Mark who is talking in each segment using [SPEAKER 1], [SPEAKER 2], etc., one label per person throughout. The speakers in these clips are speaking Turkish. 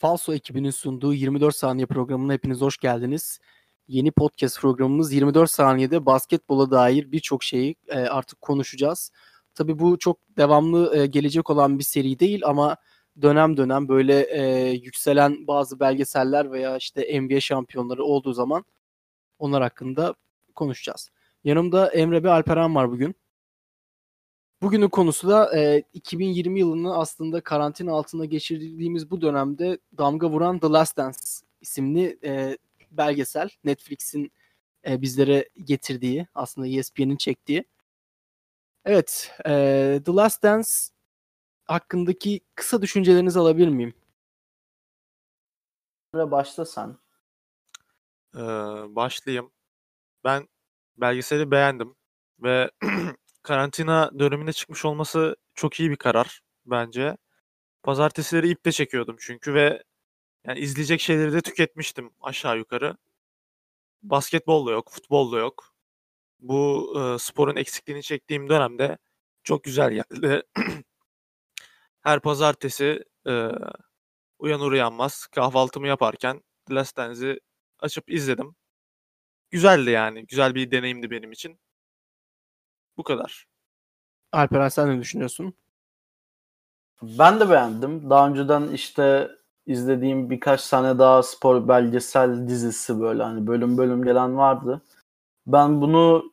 [SPEAKER 1] Falso ekibinin sunduğu 24 saniye programına hepiniz hoş geldiniz. Yeni podcast programımız 24 saniyede basketbola dair birçok şeyi e, artık konuşacağız. Tabii bu çok devamlı e, gelecek olan bir seri değil ama dönem dönem böyle e, yükselen bazı belgeseller veya işte NBA şampiyonları olduğu zaman onlar hakkında konuşacağız. Yanımda Emre ve Alperen var bugün. Bugünün konusu da e, 2020 yılını aslında karantina altında geçirdiğimiz bu dönemde damga vuran The Last Dance isimli e, belgesel. Netflix'in e, bizlere getirdiği, aslında ESPN'in çektiği. Evet, e, The Last Dance hakkındaki kısa düşüncelerinizi alabilir miyim?
[SPEAKER 2] Başla sen.
[SPEAKER 3] Ee, başlayayım. Ben belgeseli beğendim ve karantina döneminde çıkmış olması çok iyi bir karar bence. Pazartesileri iple çekiyordum çünkü ve yani izleyecek şeyleri de tüketmiştim aşağı yukarı. Basketbol da yok, futbol da yok. Bu e, sporun eksikliğini çektiğim dönemde çok güzel geldi. Her pazartesi e, uyanır uyanmaz kahvaltımı yaparken Last Dance'i açıp izledim. Güzeldi yani. Güzel bir deneyimdi benim için. Bu kadar.
[SPEAKER 1] Alperen sen ne düşünüyorsun?
[SPEAKER 2] Ben de beğendim. Daha önceden işte izlediğim birkaç tane daha spor belgesel dizisi böyle hani bölüm bölüm gelen vardı. Ben bunu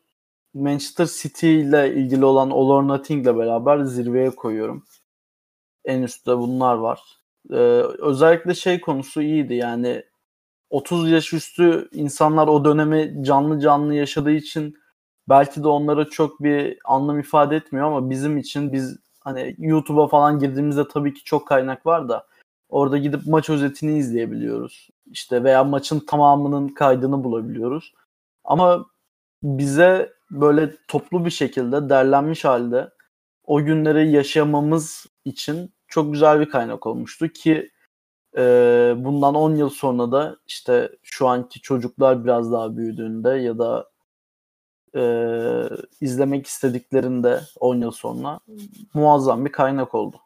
[SPEAKER 2] Manchester City ile ilgili olan All or Nothing ile beraber zirveye koyuyorum. En üstte bunlar var. Ee, özellikle şey konusu iyiydi yani 30 yaş üstü insanlar o dönemi canlı canlı yaşadığı için belki de onlara çok bir anlam ifade etmiyor ama bizim için biz hani YouTube'a falan girdiğimizde tabii ki çok kaynak var da orada gidip maç özetini izleyebiliyoruz. İşte veya maçın tamamının kaydını bulabiliyoruz. Ama bize böyle toplu bir şekilde derlenmiş halde o günleri yaşamamız için çok güzel bir kaynak olmuştu ki e, bundan 10 yıl sonra da işte şu anki çocuklar biraz daha büyüdüğünde ya da e, izlemek istediklerinde 10 yıl sonra muazzam bir kaynak oldu.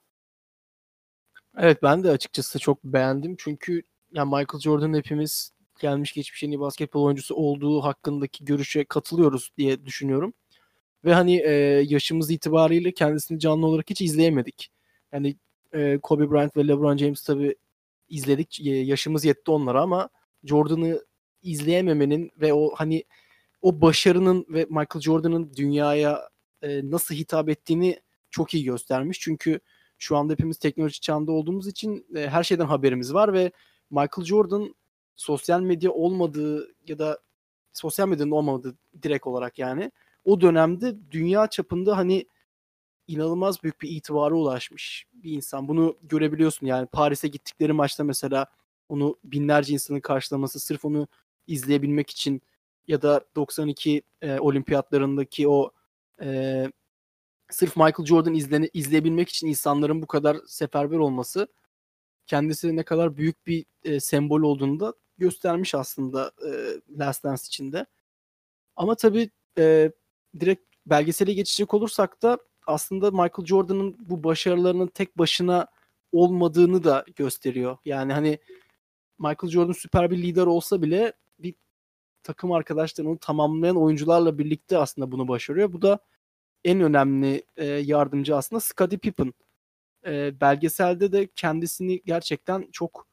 [SPEAKER 1] Evet ben de açıkçası çok beğendim çünkü yani Michael Jordan hepimiz gelmiş geçmiş en iyi basketbol oyuncusu olduğu hakkındaki görüşe katılıyoruz diye düşünüyorum. Ve hani e, yaşımız itibariyle kendisini canlı olarak hiç izleyemedik. Yani e, Kobe Bryant ve LeBron James tabi izledik. Yaşımız yetti onlara ama Jordan'ı izleyememenin ve o hani o başarının ve Michael Jordan'ın dünyaya e, nasıl hitap ettiğini çok iyi göstermiş. Çünkü şu anda hepimiz teknoloji çağında olduğumuz için e, her şeyden haberimiz var ve Michael Jordan sosyal medya olmadığı ya da sosyal medyanın olmadığı direkt olarak yani o dönemde dünya çapında hani inanılmaz büyük bir itibara ulaşmış bir insan. Bunu görebiliyorsun yani Paris'e gittikleri maçta mesela onu binlerce insanın karşılaması sırf onu izleyebilmek için ya da 92 e, olimpiyatlarındaki o e, sırf Michael Jordan izlene, izleyebilmek için insanların bu kadar seferber olması kendisi ne kadar büyük bir e, sembol olduğunu da göstermiş aslında e, Last Dance içinde. Ama tabii e, direkt belgesele geçecek olursak da aslında Michael Jordan'ın bu başarılarının tek başına olmadığını da gösteriyor. Yani hani Michael Jordan süper bir lider olsa bile takım arkadaşlarını tamamlayan oyuncularla birlikte aslında bunu başarıyor. Bu da en önemli e, yardımcı aslında Scottie Pippen. E, belgeselde de kendisini gerçekten çok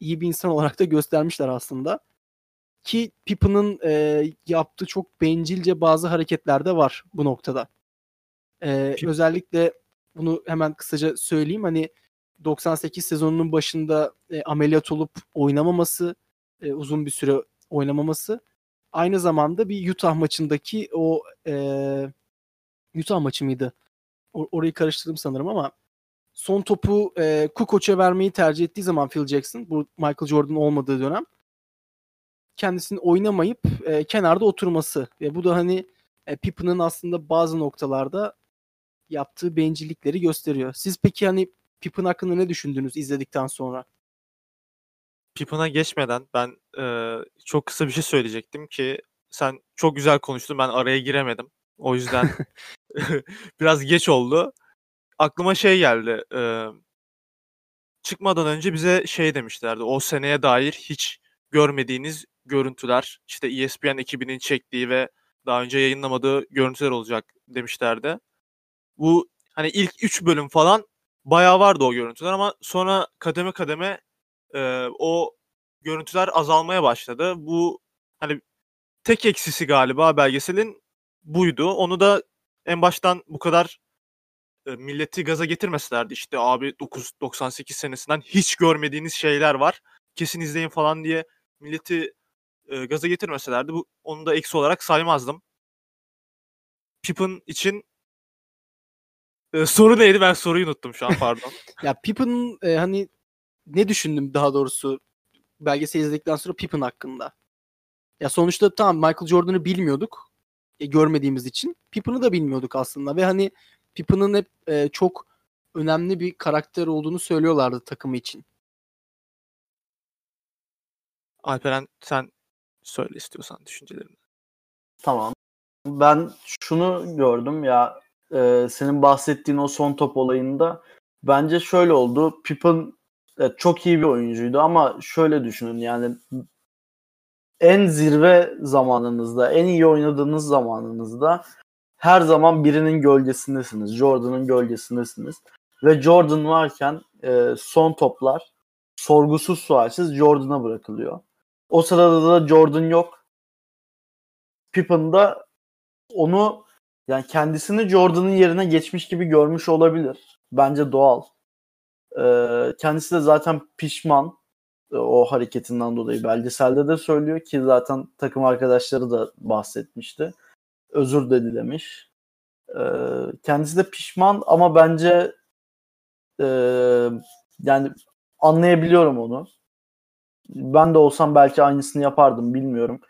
[SPEAKER 1] iyi bir insan olarak da göstermişler aslında. Ki Pippen'ın e, yaptığı çok bencilce bazı hareketler de var bu noktada. E, özellikle bunu hemen kısaca söyleyeyim. Hani 98 sezonunun başında e, ameliyat olup oynamaması, e, uzun bir süre oynamaması. Aynı zamanda bir Utah maçındaki o e, Utah maçı mıydı? Or- orayı karıştırdım sanırım ama son topu e, Kukoc'a vermeyi tercih ettiği zaman Phil Jackson, bu Michael Jordan olmadığı dönem kendisini oynamayıp e, kenarda oturması ve bu da hani e, Pippen'ın aslında bazı noktalarda yaptığı bencillikleri gösteriyor. Siz peki hani Pippen hakkında ne düşündünüz izledikten sonra?
[SPEAKER 3] Pippen'a geçmeden ben e, çok kısa bir şey söyleyecektim ki sen çok güzel konuştun ben araya giremedim. O yüzden biraz geç oldu. Aklıma şey geldi. E, çıkmadan önce bize şey demişlerdi. O seneye dair hiç görmediğiniz görüntüler, işte ESPN ekibinin çektiği ve daha önce yayınlamadığı görüntüler olacak demişlerdi. Bu hani ilk 3 bölüm falan bayağı vardı o görüntüler ama sonra kademe kademe e, o görüntüler azalmaya başladı. Bu hani tek eksisi galiba belgeselin buydu. Onu da en baştan bu kadar e, milleti gaza getirmeselerdi. İşte abi 998 senesinden hiç görmediğiniz şeyler var. Kesin izleyin falan diye milleti e, gaza getirmeselerdi bu onu da eksi olarak saymazdım. Pippen için e, soru neydi? Ben soruyu unuttum şu an pardon.
[SPEAKER 1] Ya Pippen'ın e, hani ne düşündüm daha doğrusu belgesel izledikten sonra Pippen hakkında. Ya sonuçta tamam Michael Jordan'ı bilmiyorduk. E, görmediğimiz için. Pippen'ı da bilmiyorduk aslında ve hani Pippen'ın hep e, çok önemli bir karakter olduğunu söylüyorlardı takımı için.
[SPEAKER 3] Alperen sen söyle istiyorsan düşüncelerini.
[SPEAKER 2] Tamam. Ben şunu gördüm ya e, senin bahsettiğin o son top olayında bence şöyle oldu. Pippen çok iyi bir oyuncuydu ama şöyle düşünün yani en zirve zamanınızda, en iyi oynadığınız zamanınızda her zaman birinin gölgesindesiniz. Jordan'ın gölgesindesiniz. Ve Jordan varken e, son toplar sorgusuz sualsiz Jordan'a bırakılıyor. O sırada da Jordan yok. Pippen da onu yani kendisini Jordan'ın yerine geçmiş gibi görmüş olabilir. Bence doğal. Ee, kendisi de zaten pişman e, o hareketinden dolayı belgeselde de söylüyor ki zaten takım arkadaşları da bahsetmişti. Özür de dilemiş. Ee, kendisi de pişman ama bence e, yani anlayabiliyorum onu. Ben de olsam belki aynısını yapardım bilmiyorum.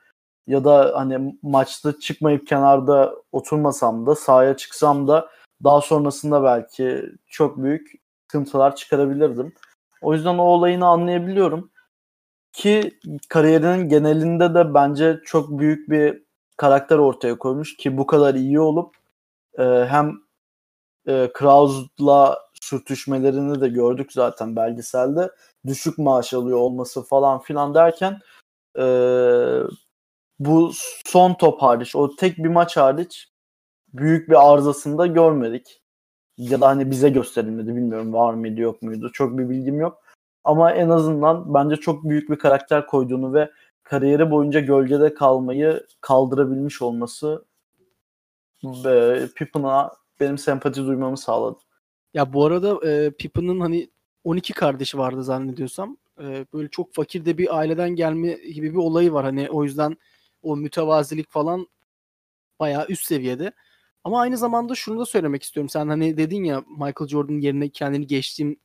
[SPEAKER 2] Ya da hani maçta çıkmayıp kenarda oturmasam da sahaya çıksam da daha sonrasında belki çok büyük sıkıntılar çıkarabilirdim. O yüzden o olayını anlayabiliyorum. Ki kariyerinin genelinde de bence çok büyük bir karakter ortaya koymuş ki bu kadar iyi olup e, hem e, Kraus'la sürtüşmelerini de gördük zaten belgeselde. Düşük maaş alıyor olması falan filan derken e, bu son top hariç, o tek bir maç hariç büyük bir arızasında görmedik. Ya da hani bize gösterilmedi bilmiyorum var mıydı yok muydu çok bir bilgim yok. Ama en azından bence çok büyük bir karakter koyduğunu ve kariyeri boyunca gölgede kalmayı kaldırabilmiş olması e, Pippen'a benim sempati duymamı sağladı.
[SPEAKER 1] Ya bu arada e, Pippen'ın hani 12 kardeşi vardı zannediyorsam. E, böyle çok fakir de bir aileden gelme gibi bir olayı var. Hani o yüzden o mütevazilik falan bayağı üst seviyede. Ama aynı zamanda şunu da söylemek istiyorum. Sen hani dedin ya Michael Jordan yerine kendini geçtiğim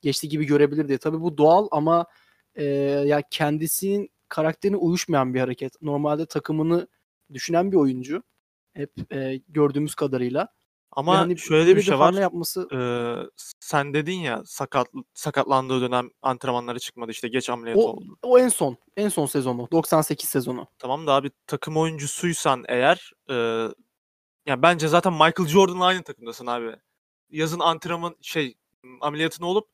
[SPEAKER 1] geçti gibi görebilir diye. Tabii bu doğal ama e, ya kendisinin karakterine uyuşmayan bir hareket. Normalde takımını düşünen bir oyuncu. Hep e, gördüğümüz kadarıyla.
[SPEAKER 3] Ama
[SPEAKER 1] Ve hani
[SPEAKER 3] şöyle bir şey var.
[SPEAKER 1] yapması
[SPEAKER 3] Ee, sen dedin ya sakat sakatlandığı dönem antrenmanlara çıkmadı işte geç ameliyat
[SPEAKER 1] o,
[SPEAKER 3] oldu.
[SPEAKER 1] o en son en son sezonu 98 sezonu.
[SPEAKER 3] Tamam da abi takım oyuncusuysan eğer e, ya bence zaten Michael Jordan'la aynı takımdasın abi. Yazın antrenman şey ameliyatını olup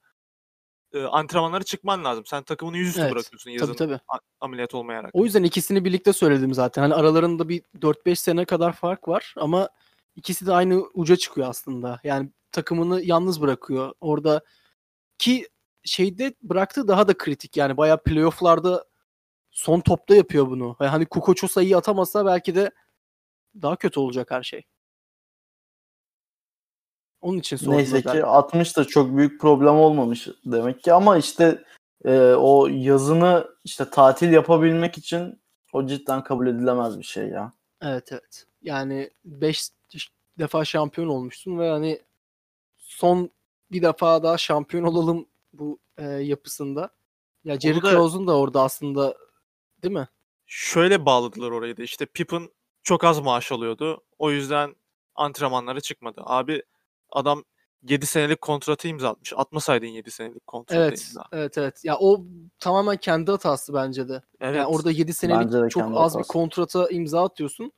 [SPEAKER 3] e, antrenmanlara çıkman lazım. Sen takımını yüzüstü
[SPEAKER 1] Evet,
[SPEAKER 3] bırakıyorsun
[SPEAKER 1] Tabii
[SPEAKER 3] yazın
[SPEAKER 1] tabii.
[SPEAKER 3] a- ameliyat olmayarak.
[SPEAKER 1] O yüzden ikisini birlikte söyledim zaten. Hani aralarında bir 4-5 sene kadar fark var ama ikisi de aynı uca çıkıyor aslında. Yani takımını yalnız bırakıyor. Orada ki şeyde bıraktığı daha da kritik. Yani bayağı playoff'larda son topta yapıyor bunu. Ve hani Kukoc o sayıyı atamasa belki de daha kötü olacak her şey. Onun için sordum
[SPEAKER 2] Neyse ki 60 da çok büyük problem olmamış demek ki ama işte e, o yazını işte tatil yapabilmek için o cidden kabul edilemez bir şey ya.
[SPEAKER 1] Evet evet. Yani 5 defa şampiyon olmuşsun ve hani son bir defa daha şampiyon olalım bu e, yapısında. Ya Jerry Krause'un da orada aslında değil mi?
[SPEAKER 3] Şöyle bağladılar orayı da işte Pippen çok az maaş alıyordu. O yüzden antrenmanlara çıkmadı. Abi adam 7 senelik kontratı imzalatmış. Atmasaydın 7 senelik kontratı
[SPEAKER 1] Evet.
[SPEAKER 3] imza.
[SPEAKER 1] Evet evet. Ya o tamamen kendi hatası bence de.
[SPEAKER 3] Evet.
[SPEAKER 1] Yani orada 7 senelik çok az bir
[SPEAKER 2] hatası.
[SPEAKER 1] kontrata imza atıyorsun.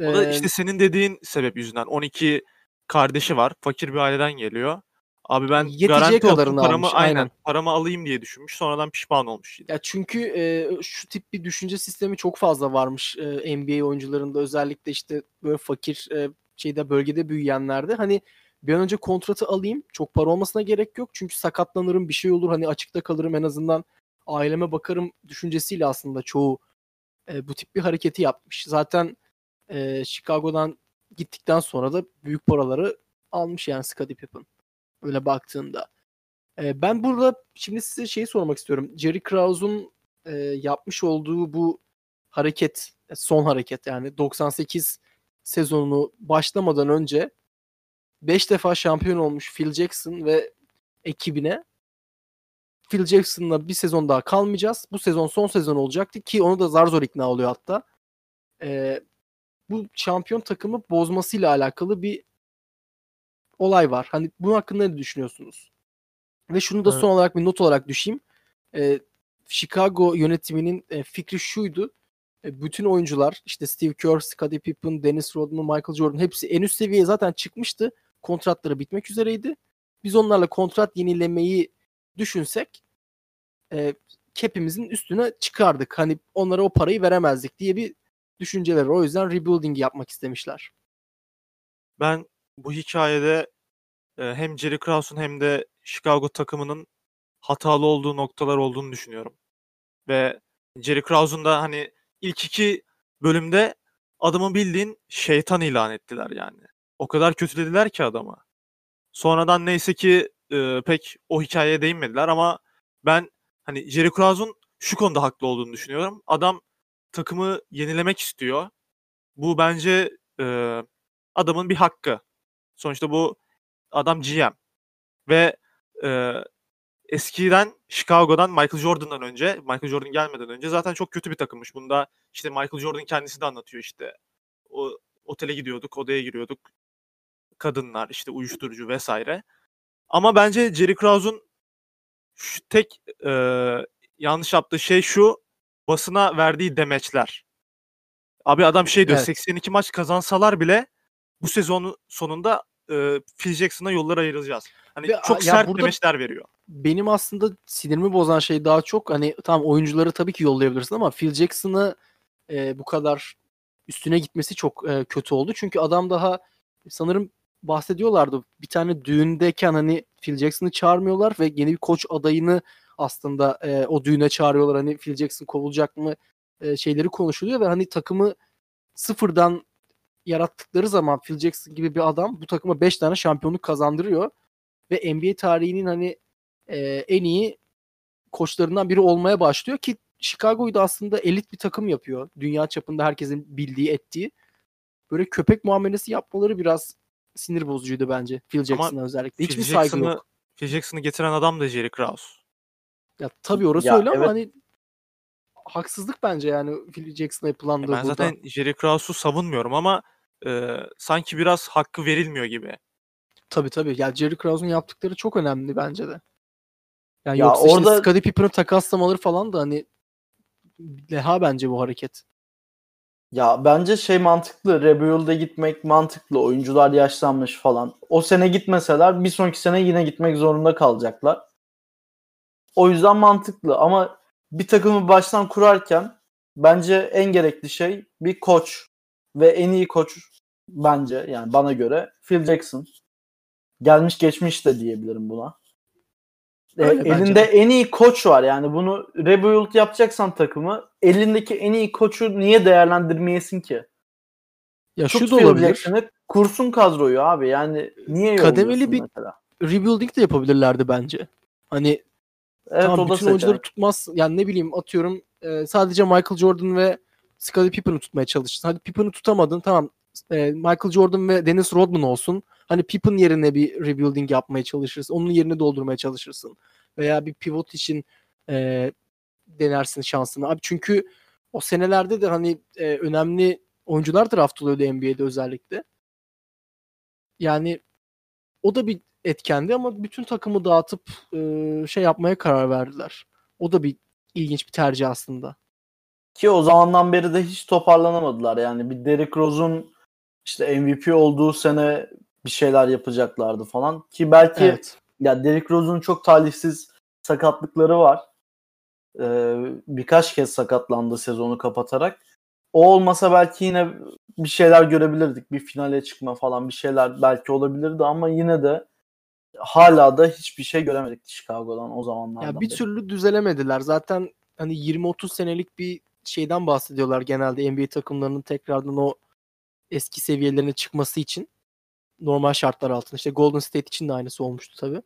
[SPEAKER 3] O da işte senin dediğin sebep yüzünden. 12 kardeşi var. Fakir bir aileden geliyor. Abi ben garanti
[SPEAKER 1] kadarını
[SPEAKER 3] paramı
[SPEAKER 1] almış,
[SPEAKER 3] aynen.
[SPEAKER 1] aynen.
[SPEAKER 3] paramı alayım diye düşünmüş. Sonradan pişman olmuş. yine.
[SPEAKER 1] Ya çünkü e, şu tip bir düşünce sistemi çok fazla varmış e, NBA oyuncularında özellikle işte böyle fakir e, şeyde bölgede büyüyenlerde hani bir an önce kontratı alayım çok para olmasına gerek yok çünkü sakatlanırım bir şey olur hani açıkta kalırım en azından aileme bakarım düşüncesiyle aslında çoğu e, bu tip bir hareketi yapmış. Zaten e, Chicago'dan gittikten sonra da büyük paraları almış yani Scottie Pippen öyle baktığında. E, ben burada şimdi size şeyi sormak istiyorum. Jerry Krause'un e, yapmış olduğu bu hareket, son hareket yani 98 sezonunu başlamadan önce 5 defa şampiyon olmuş Phil Jackson ve ekibine Phil Jackson'la bir sezon daha kalmayacağız. Bu sezon son sezon olacaktı ki onu da zar zor ikna oluyor hatta. E, bu şampiyon takımı bozmasıyla alakalı bir olay var. Hani bunun hakkında ne düşünüyorsunuz? Ve şunu da
[SPEAKER 3] Evet.
[SPEAKER 1] son olarak bir not olarak düşeyim. Ee, Chicago yönetiminin e, fikri şuydu. E, bütün oyuncular işte Steve Kerr, Scottie Pippen, Dennis Rodman, Michael Jordan hepsi en üst seviyeye zaten çıkmıştı. Kontratları bitmek üzereydi. Biz onlarla kontrat yenilemeyi düşünsek e, cap'imizin üstüne çıkardık. Hani onlara o parayı veremezdik diye bir düşünceleri. O yüzden rebuilding yapmak istemişler.
[SPEAKER 3] Ben bu hikayede e, hem Jerry Krause'un hem de Chicago takımının hatalı olduğu noktalar olduğunu düşünüyorum. Ve Jerry Krause'un da hani ilk iki bölümde adamı bildiğin şeytan ilan ettiler yani. O kadar kötülediler ki adamı. Sonradan neyse ki e, pek o hikayeye değinmediler ama ben hani Jerry Krause'un şu konuda haklı olduğunu düşünüyorum. Adam takımı yenilemek istiyor. Bu bence e, adamın bir hakkı. Sonuçta bu adam GM. Ve e, eskiden Chicago'dan Michael Jordan'dan önce, Michael Jordan gelmeden önce zaten çok kötü bir takımmış. Bunda işte Michael Jordan kendisi de anlatıyor işte. O otele gidiyorduk, odaya giriyorduk. Kadınlar, işte uyuşturucu vesaire. Ama bence Jerry Krause'un tek e, yanlış yaptığı şey şu basına verdiği demeçler. Abi adam şey diyor
[SPEAKER 1] Evet.
[SPEAKER 3] 82 maç kazansalar bile bu sezonun sonunda e, Phil Jackson'a yollar ayrılacağız. Hani
[SPEAKER 1] Ve,
[SPEAKER 3] çok sert demeçler veriyor.
[SPEAKER 1] benim aslında sinirimi bozan şey daha çok hani tamam oyuncuları tabii ki yollayabilirsin ama Phil Jackson'ı e, bu kadar üstüne gitmesi çok e, kötü oldu. Çünkü adam daha sanırım bahsediyorlardı. Bir tane düğündeyken hani Phil Jackson'ı çağırmıyorlar ve yeni bir koç adayını aslında e, o düğüne çağırıyorlar. Hani Phil Jackson kovulacak mı e, şeyleri konuşuluyor ve hani takımı sıfırdan yarattıkları zaman Phil Jackson gibi bir adam bu takıma 5 tane şampiyonluk kazandırıyor ve NBA tarihinin hani e, en iyi koçlarından biri olmaya başlıyor ki Chicago'yu da aslında elit bir takım yapıyor. Dünya çapında herkesin bildiği, ettiği. Böyle köpek muamelesi yapmaları biraz sinir bozucuydu bence Phil Jackson'a özellikle.
[SPEAKER 3] Phil
[SPEAKER 1] Hiçbir saygı yok.
[SPEAKER 3] Phil Jackson'ı getiren adam da Jerry Krause.
[SPEAKER 1] Ya tabii orası
[SPEAKER 2] Ya
[SPEAKER 1] öyle ama
[SPEAKER 2] evet.
[SPEAKER 1] hani haksızlık bence yani Phil Jackson'a yapılan da
[SPEAKER 3] Ben
[SPEAKER 1] burada.
[SPEAKER 3] zaten Jerry Krause'u savunmuyorum ama e, sanki biraz hakkı verilmiyor gibi.
[SPEAKER 1] Tabii tabii. Ya Jerry Krause'un yaptıkları çok önemli bence de. Yani
[SPEAKER 2] Ya
[SPEAKER 1] yoksa işte
[SPEAKER 2] orada-
[SPEAKER 1] Scottie Pippen'ı takaslamaları falan da hani leha bence bu hareket.
[SPEAKER 2] Ya bence şey mantıklı. Rebuild'e gitmek mantıklı. Oyuncular yaşlanmış falan. O sene gitmeseler bir sonraki sene yine gitmek zorunda kalacaklar. O yüzden mantıklı ama bir takımı baştan kurarken bence en gerekli şey bir koç ve en iyi koç bence yani bana göre Phil Jackson. Gelmiş geçmiş de diyebilirim buna. E,
[SPEAKER 1] Öyle bence
[SPEAKER 2] elinde
[SPEAKER 1] de.
[SPEAKER 2] en iyi koç var yani bunu rebuild yapacaksan takımı elindeki en iyi koçu niye değerlendirmeyesin ki?
[SPEAKER 1] Ya
[SPEAKER 2] Tut
[SPEAKER 1] şu da olabilir.
[SPEAKER 2] Kursun kadroyu abi yani niye
[SPEAKER 1] Kademeli bir-
[SPEAKER 2] mesela?
[SPEAKER 1] Rebuilding de yapabilirlerdi bence. Hani
[SPEAKER 2] Evet
[SPEAKER 1] tamam bütün oyuncuları tutmaz. Yani ne bileyim atıyorum e, sadece Michael Jordan ve Scottie Pippen'ı tutmaya çalıştın. Hadi Pippen'ı tutamadın. Tamam e, Michael Jordan ve Dennis Rodman olsun. Hani Pippen yerine bir rebuilding yapmaya çalışırsın. Onun yerini doldurmaya çalışırsın. Veya bir pivot için e, denersin şansını. Abi çünkü o senelerde de hani e, önemli oyuncular draft oluyordu NBA'de özellikle. Yani o da bir etkendi ama bütün takımı dağıtıp e, şey yapmaya karar verdiler. O da bir ilginç bir tercih aslında.
[SPEAKER 2] Ki o zamandan beri de hiç toparlanamadılar. Yani bir Derrick Rose'un işte MVP olduğu sene bir şeyler yapacaklardı falan. Ki belki
[SPEAKER 1] Evet.
[SPEAKER 2] Ya Derrick Rose'un çok talihsiz sakatlıkları var. Ee, birkaç kez sakatlandı sezonu kapatarak. O olmasa belki yine bir şeyler görebilirdik. Bir finale çıkma falan bir şeyler belki olabilirdi ama yine de hala da hiçbir şey göremedik Chicago'dan o zamanlardan
[SPEAKER 1] Ya bir
[SPEAKER 2] beri.
[SPEAKER 1] türlü düzelemediler. Zaten hani 20-30 senelik bir şeyden bahsediyorlar genelde NBA takımlarının tekrardan o eski seviyelerine çıkması için. Normal şartlar altında. İşte Golden State için de aynısı olmuştu tabii.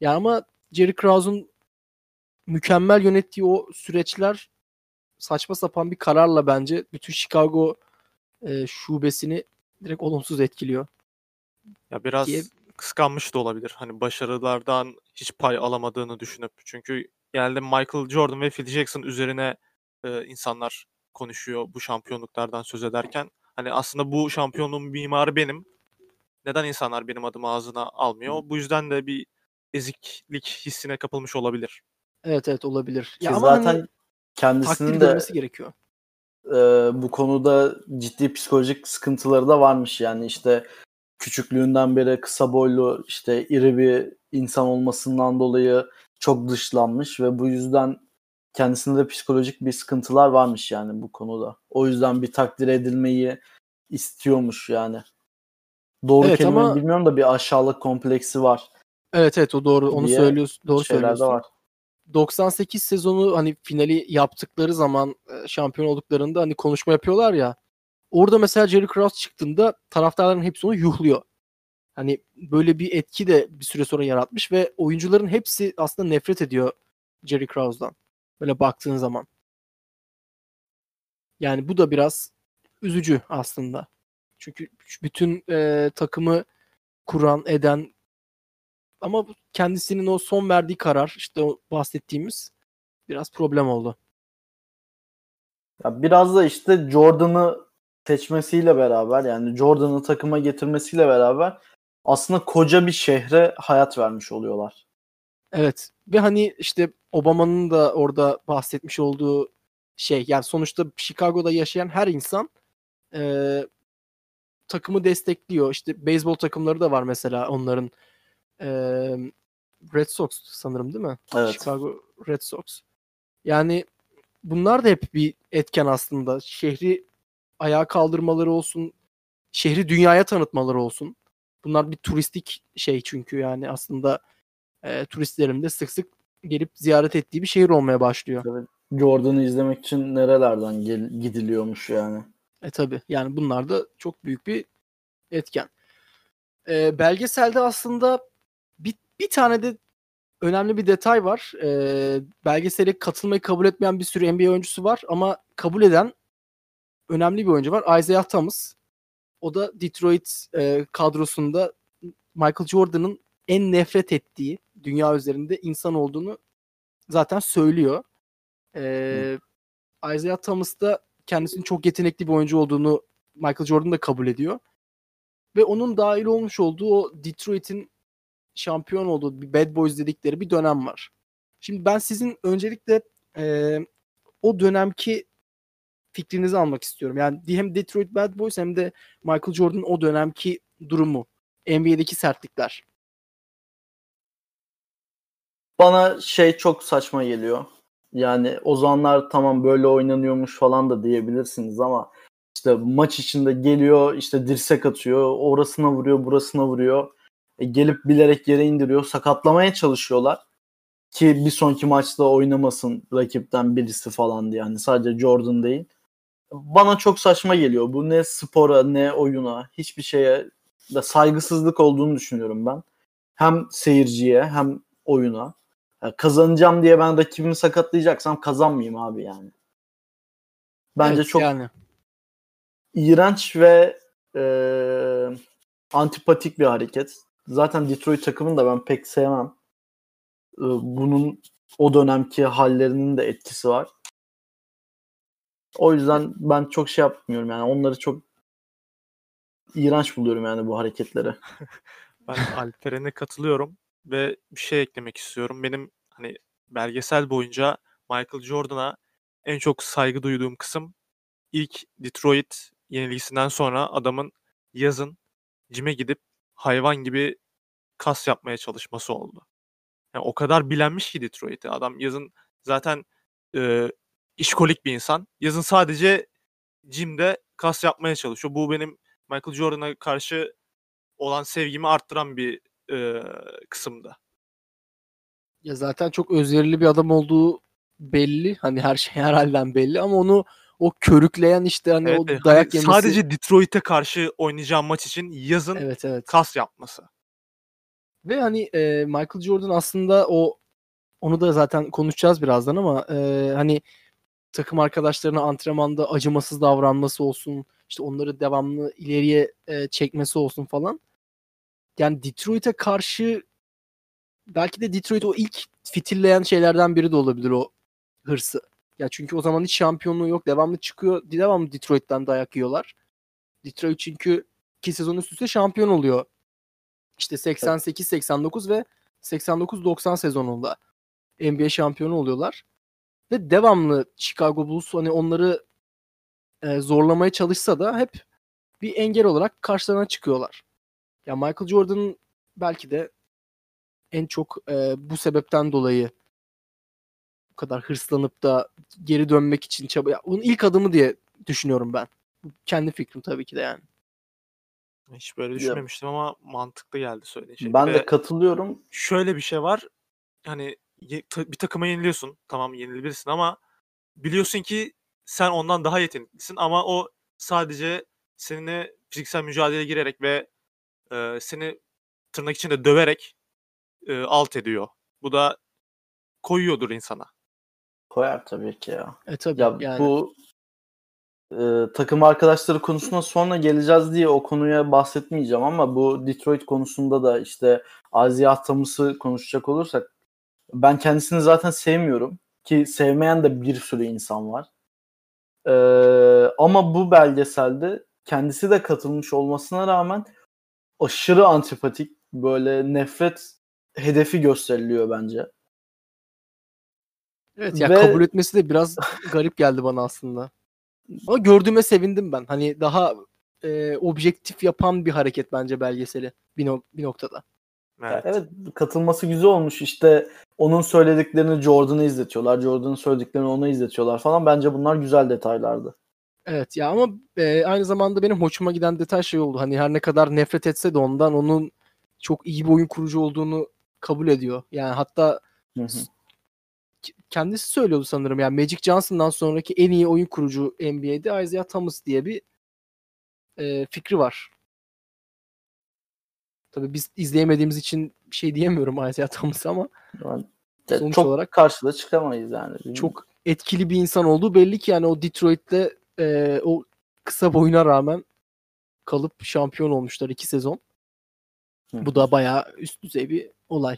[SPEAKER 1] Ya ama Jerry Krause'un mükemmel yönettiği o süreçler saçma sapan bir kararla bence bütün Chicago e, şubesini direkt olumsuz etkiliyor.
[SPEAKER 3] Ya biraz
[SPEAKER 1] Diye-
[SPEAKER 3] kıskanmış da olabilir. Hani başarılardan hiç pay alamadığını düşünüp. Çünkü genelde Michael Jordan ve Phil Jackson üzerine e, insanlar konuşuyor bu şampiyonluklardan söz ederken. Hani aslında bu şampiyonluğun mimarı benim. Neden insanlar benim adımı ağzına almıyor? Bu yüzden de bir eziklik hissine kapılmış olabilir.
[SPEAKER 1] Evet evet olabilir.
[SPEAKER 2] Ki
[SPEAKER 1] Ya ama
[SPEAKER 2] zaten
[SPEAKER 1] hani
[SPEAKER 2] kendisinin
[SPEAKER 1] takdir
[SPEAKER 2] de
[SPEAKER 1] gerekiyor.
[SPEAKER 2] e, bu konuda ciddi psikolojik sıkıntıları da varmış yani işte küçüklüğünden beri kısa boylu işte iri bir insan olmasından dolayı çok dışlanmış ve bu yüzden kendisinde de psikolojik bir sıkıntılar varmış yani bu konuda. O yüzden bir takdir edilmeyi istiyormuş yani. Doğru
[SPEAKER 1] Evet
[SPEAKER 2] kelimeyi
[SPEAKER 1] ama-
[SPEAKER 2] bilmiyorum da bir aşağılık kompleksi var.
[SPEAKER 1] Evet evet o doğru. Onu söylüyorsun. Doğru söylüyorsun.
[SPEAKER 2] var.
[SPEAKER 1] 98 sezonu hani finali yaptıkları zaman e, şampiyon olduklarında hani konuşma yapıyorlar ya. Orada mesela Jerry Krause çıktığında taraftarların hepsi onu yuhluyor. Hani böyle bir etki de bir süre sonra yaratmış ve oyuncuların hepsi aslında nefret ediyor Jerry Krause'dan. Böyle baktığın zaman. Yani bu da biraz üzücü aslında. Çünkü bütün e, takımı kuran, eden ama kendisinin o son verdiği karar işte o bahsettiğimiz biraz problem oldu.
[SPEAKER 2] Ya biraz da işte Jordan'ı seçmesiyle beraber yani Jordan'ı takıma getirmesiyle beraber aslında koca bir şehre hayat vermiş oluyorlar.
[SPEAKER 1] Evet ve hani işte Obama'nın da orada bahsetmiş olduğu şey yani sonuçta Chicago'da yaşayan her insan eee, takımı destekliyor. İşte beyzbol takımları da var mesela onların eee, Red Sox sanırım değil mi?
[SPEAKER 2] Evet.
[SPEAKER 1] Chicago Red Sox. Yani bunlar da hep bir etken aslında. Şehri ayağa kaldırmaları olsun, şehri dünyaya tanıtmaları olsun. Bunlar bir turistik şey çünkü yani aslında e, turistlerin de sık sık gelip ziyaret ettiği bir şehir olmaya başlıyor.
[SPEAKER 2] Jordan'ı izlemek için nerelerden gel- gidiliyormuş yani.
[SPEAKER 1] E tabi yani bunlar da çok büyük bir etken. E, belgeselde aslında bir, bir tane de önemli bir detay var. E, belgesele katılmayı kabul etmeyen bir sürü NBA oyuncusu var ama kabul eden önemli bir oyuncu var. Isaiah Thomas. O da Detroit e, kadrosunda Michael Jordan'ın en nefret ettiği dünya üzerinde insan olduğunu zaten söylüyor. E, Isaiah Thomas da kendisinin çok yetenekli bir oyuncu olduğunu Michael Jordan da kabul ediyor. Ve onun dahil olmuş olduğu o Detroit'in şampiyon olduğu bir Bad Boys dedikleri bir dönem var. Şimdi ben sizin öncelikle e, o dönemki fikrinizi almak istiyorum. Yani hem Detroit Bad Boys hem de Michael Jordan'ın o dönemki durumu. NBA'deki sertlikler.
[SPEAKER 2] Bana şey çok saçma geliyor. Yani o zamanlar tamam böyle oynanıyormuş falan da diyebilirsiniz ama işte maç içinde geliyor işte dirsek atıyor orasına vuruyor burasına vuruyor E, gelip bilerek yere indiriyor sakatlamaya çalışıyorlar ki bir sonraki maçta oynamasın rakipten birisi falan diye yani sadece Jordan değil. Bana çok saçma geliyor. Bu ne spora ne oyuna hiçbir şeye de saygısızlık olduğunu düşünüyorum ben. Hem seyirciye hem oyuna. Ya kazanacağım diye ben rakibimi sakatlayacaksam kazanmayayım abi yani. Bence
[SPEAKER 1] Evet,
[SPEAKER 2] çok
[SPEAKER 1] yani
[SPEAKER 2] iğrenç ve e, antipatik bir hareket. Zaten Detroit takımını da ben pek sevmem. E, bunun o dönemki hallerinin de etkisi var. O yüzden ben çok şey yapmıyorum yani onları çok iğrenç buluyorum yani bu hareketleri.
[SPEAKER 3] Ben Alperen'e katılıyorum ve bir şey eklemek istiyorum. Benim hani belgesel boyunca Michael Jordan'a en çok saygı duyduğum kısım ilk Detroit yenilgisinden sonra adamın yazın cime gidip hayvan gibi kas yapmaya çalışması oldu. Yani o kadar bilenmiş ki Detroit'e. Adam yazın zaten e, işkolik bir insan. Yazın sadece jimde kas yapmaya çalışıyor. Bu benim Michael Jordan'a karşı olan sevgimi arttıran bir e, kısımda.
[SPEAKER 1] Ya zaten çok özverili bir adam olduğu belli. Hani her şey her halden belli ama onu o körükleyen işte hani
[SPEAKER 3] Evet,
[SPEAKER 1] o dayak
[SPEAKER 3] Hani
[SPEAKER 1] yemesi.
[SPEAKER 3] sadece Detroit'e karşı oynayacağım maç için yazın
[SPEAKER 1] Evet evet.
[SPEAKER 3] kas yapması.
[SPEAKER 1] Ve hani e, Michael Jordan aslında o onu da zaten konuşacağız birazdan ama e, hani takım arkadaşlarına antrenmanda acımasız davranması olsun, işte onları devamlı ileriye e, çekmesi olsun falan. Yani Detroit'e karşı belki de Detroit o ilk fitilleyen şeylerden biri de olabilir o hırsı. Ya çünkü o zaman hiç şampiyonluğu yok. Devamlı çıkıyor. Devamlı Detroit'ten dayak yiyorlar. Detroit çünkü iki sezon üst üste şampiyon oluyor. İşte 88-89 ve 89-90 sezonunda NBA şampiyonu oluyorlar. Ve devamlı Chicago Bulls hani onları e, zorlamaya çalışsa da hep bir engel olarak karşılarına çıkıyorlar. Ya Michael Jordan belki de en çok e, bu sebepten dolayı bu kadar hırslanıp da geri dönmek için çaba ya, onun ilk adımı diye düşünüyorum ben. Bu Kendi fikrim tabii ki de yani.
[SPEAKER 3] Hiç böyle düşünmemiştim ama mantıklı geldi şey.
[SPEAKER 2] Ben
[SPEAKER 3] Ve
[SPEAKER 2] de katılıyorum.
[SPEAKER 3] şöyle bir şey var. Hani bir takıma yeniliyorsun. Tamam yenilebilirsin ama biliyorsun ki sen ondan daha yeteneklisin ama o sadece seninle fiziksel mücadeleye girerek ve e, seni tırnak içinde döverek e, alt ediyor. Bu da koyuyordur insana.
[SPEAKER 2] Koyar tabii ki ya.
[SPEAKER 1] E tabii
[SPEAKER 2] Ya
[SPEAKER 1] yani.
[SPEAKER 2] bu e, takım arkadaşları konusuna sonra geleceğiz diye o konuya bahsetmeyeceğim ama bu Detroit konusunda da işte Aziya Thomas'ı konuşacak olursak ben kendisini zaten sevmiyorum ki sevmeyen de bir sürü insan var. E, ama bu belgeselde kendisi de katılmış olmasına rağmen aşırı antipatik böyle nefret hedefi gösteriliyor bence.
[SPEAKER 1] Evet ya
[SPEAKER 2] Ve-
[SPEAKER 1] kabul etmesi de biraz garip geldi bana aslında. Ama gördüğüme sevindim ben. Hani daha e, objektif yapan bir hareket bence belgeseli bir, no- bir noktada.
[SPEAKER 3] Evet.
[SPEAKER 2] Evet katılması güzel olmuş. İşte onun söylediklerini Jordan'a izletiyorlar. Jordan'ın söylediklerini ona izletiyorlar falan. Bence bunlar güzel detaylardı.
[SPEAKER 1] Evet ya ama e, aynı zamanda benim hoşuma giden detay şey oldu. Hani her ne kadar nefret etse de ondan onun çok iyi bir oyun kurucu olduğunu kabul ediyor. Yani hatta
[SPEAKER 2] Hı hı.
[SPEAKER 1] k- kendisi söylüyordu sanırım. Yani Magic Johnson'dan sonraki en iyi oyun kurucu NBA'de Isaiah Thomas diye bir e, fikri var. Tabii biz izleyemediğimiz için bir şey diyemiyorum Isaiah Thomas'a ama
[SPEAKER 2] Yani
[SPEAKER 1] Sonuç
[SPEAKER 2] çok
[SPEAKER 1] olarak-
[SPEAKER 2] karşıda çıkamayız yani.
[SPEAKER 1] çok etkili bir insan olduğu belli ki yani o Detroit'te e, o kısa boyuna rağmen kalıp şampiyon olmuşlar iki sezon.
[SPEAKER 2] Hı.
[SPEAKER 1] Bu da bayağı üst düzey bir olay.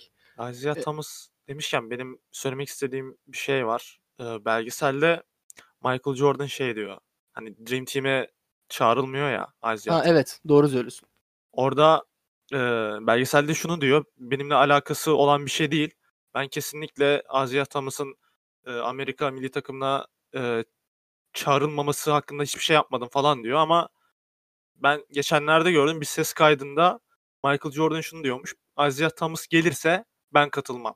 [SPEAKER 3] Isaiah
[SPEAKER 1] E-
[SPEAKER 3] Thomas demişken benim söylemek istediğim bir şey var. Ee, belgeselde Michael Jordan şey diyor. Hani Dream Team'e çağrılmıyor ya Isaiah
[SPEAKER 1] Ha evet doğru söylüyorsun.
[SPEAKER 3] Orada e, belgeselde şunu diyor. Benimle alakası olan bir şey değil. Ben kesinlikle Isaiah Thomas'ın e, Amerika milli takımına e, çağrılmaması hakkında hiçbir şey yapmadım falan diyor ama ben geçenlerde gördüm bir ses kaydında Michael Jordan şunu diyormuş. Isaiah Thomas gelirse ben katılmam.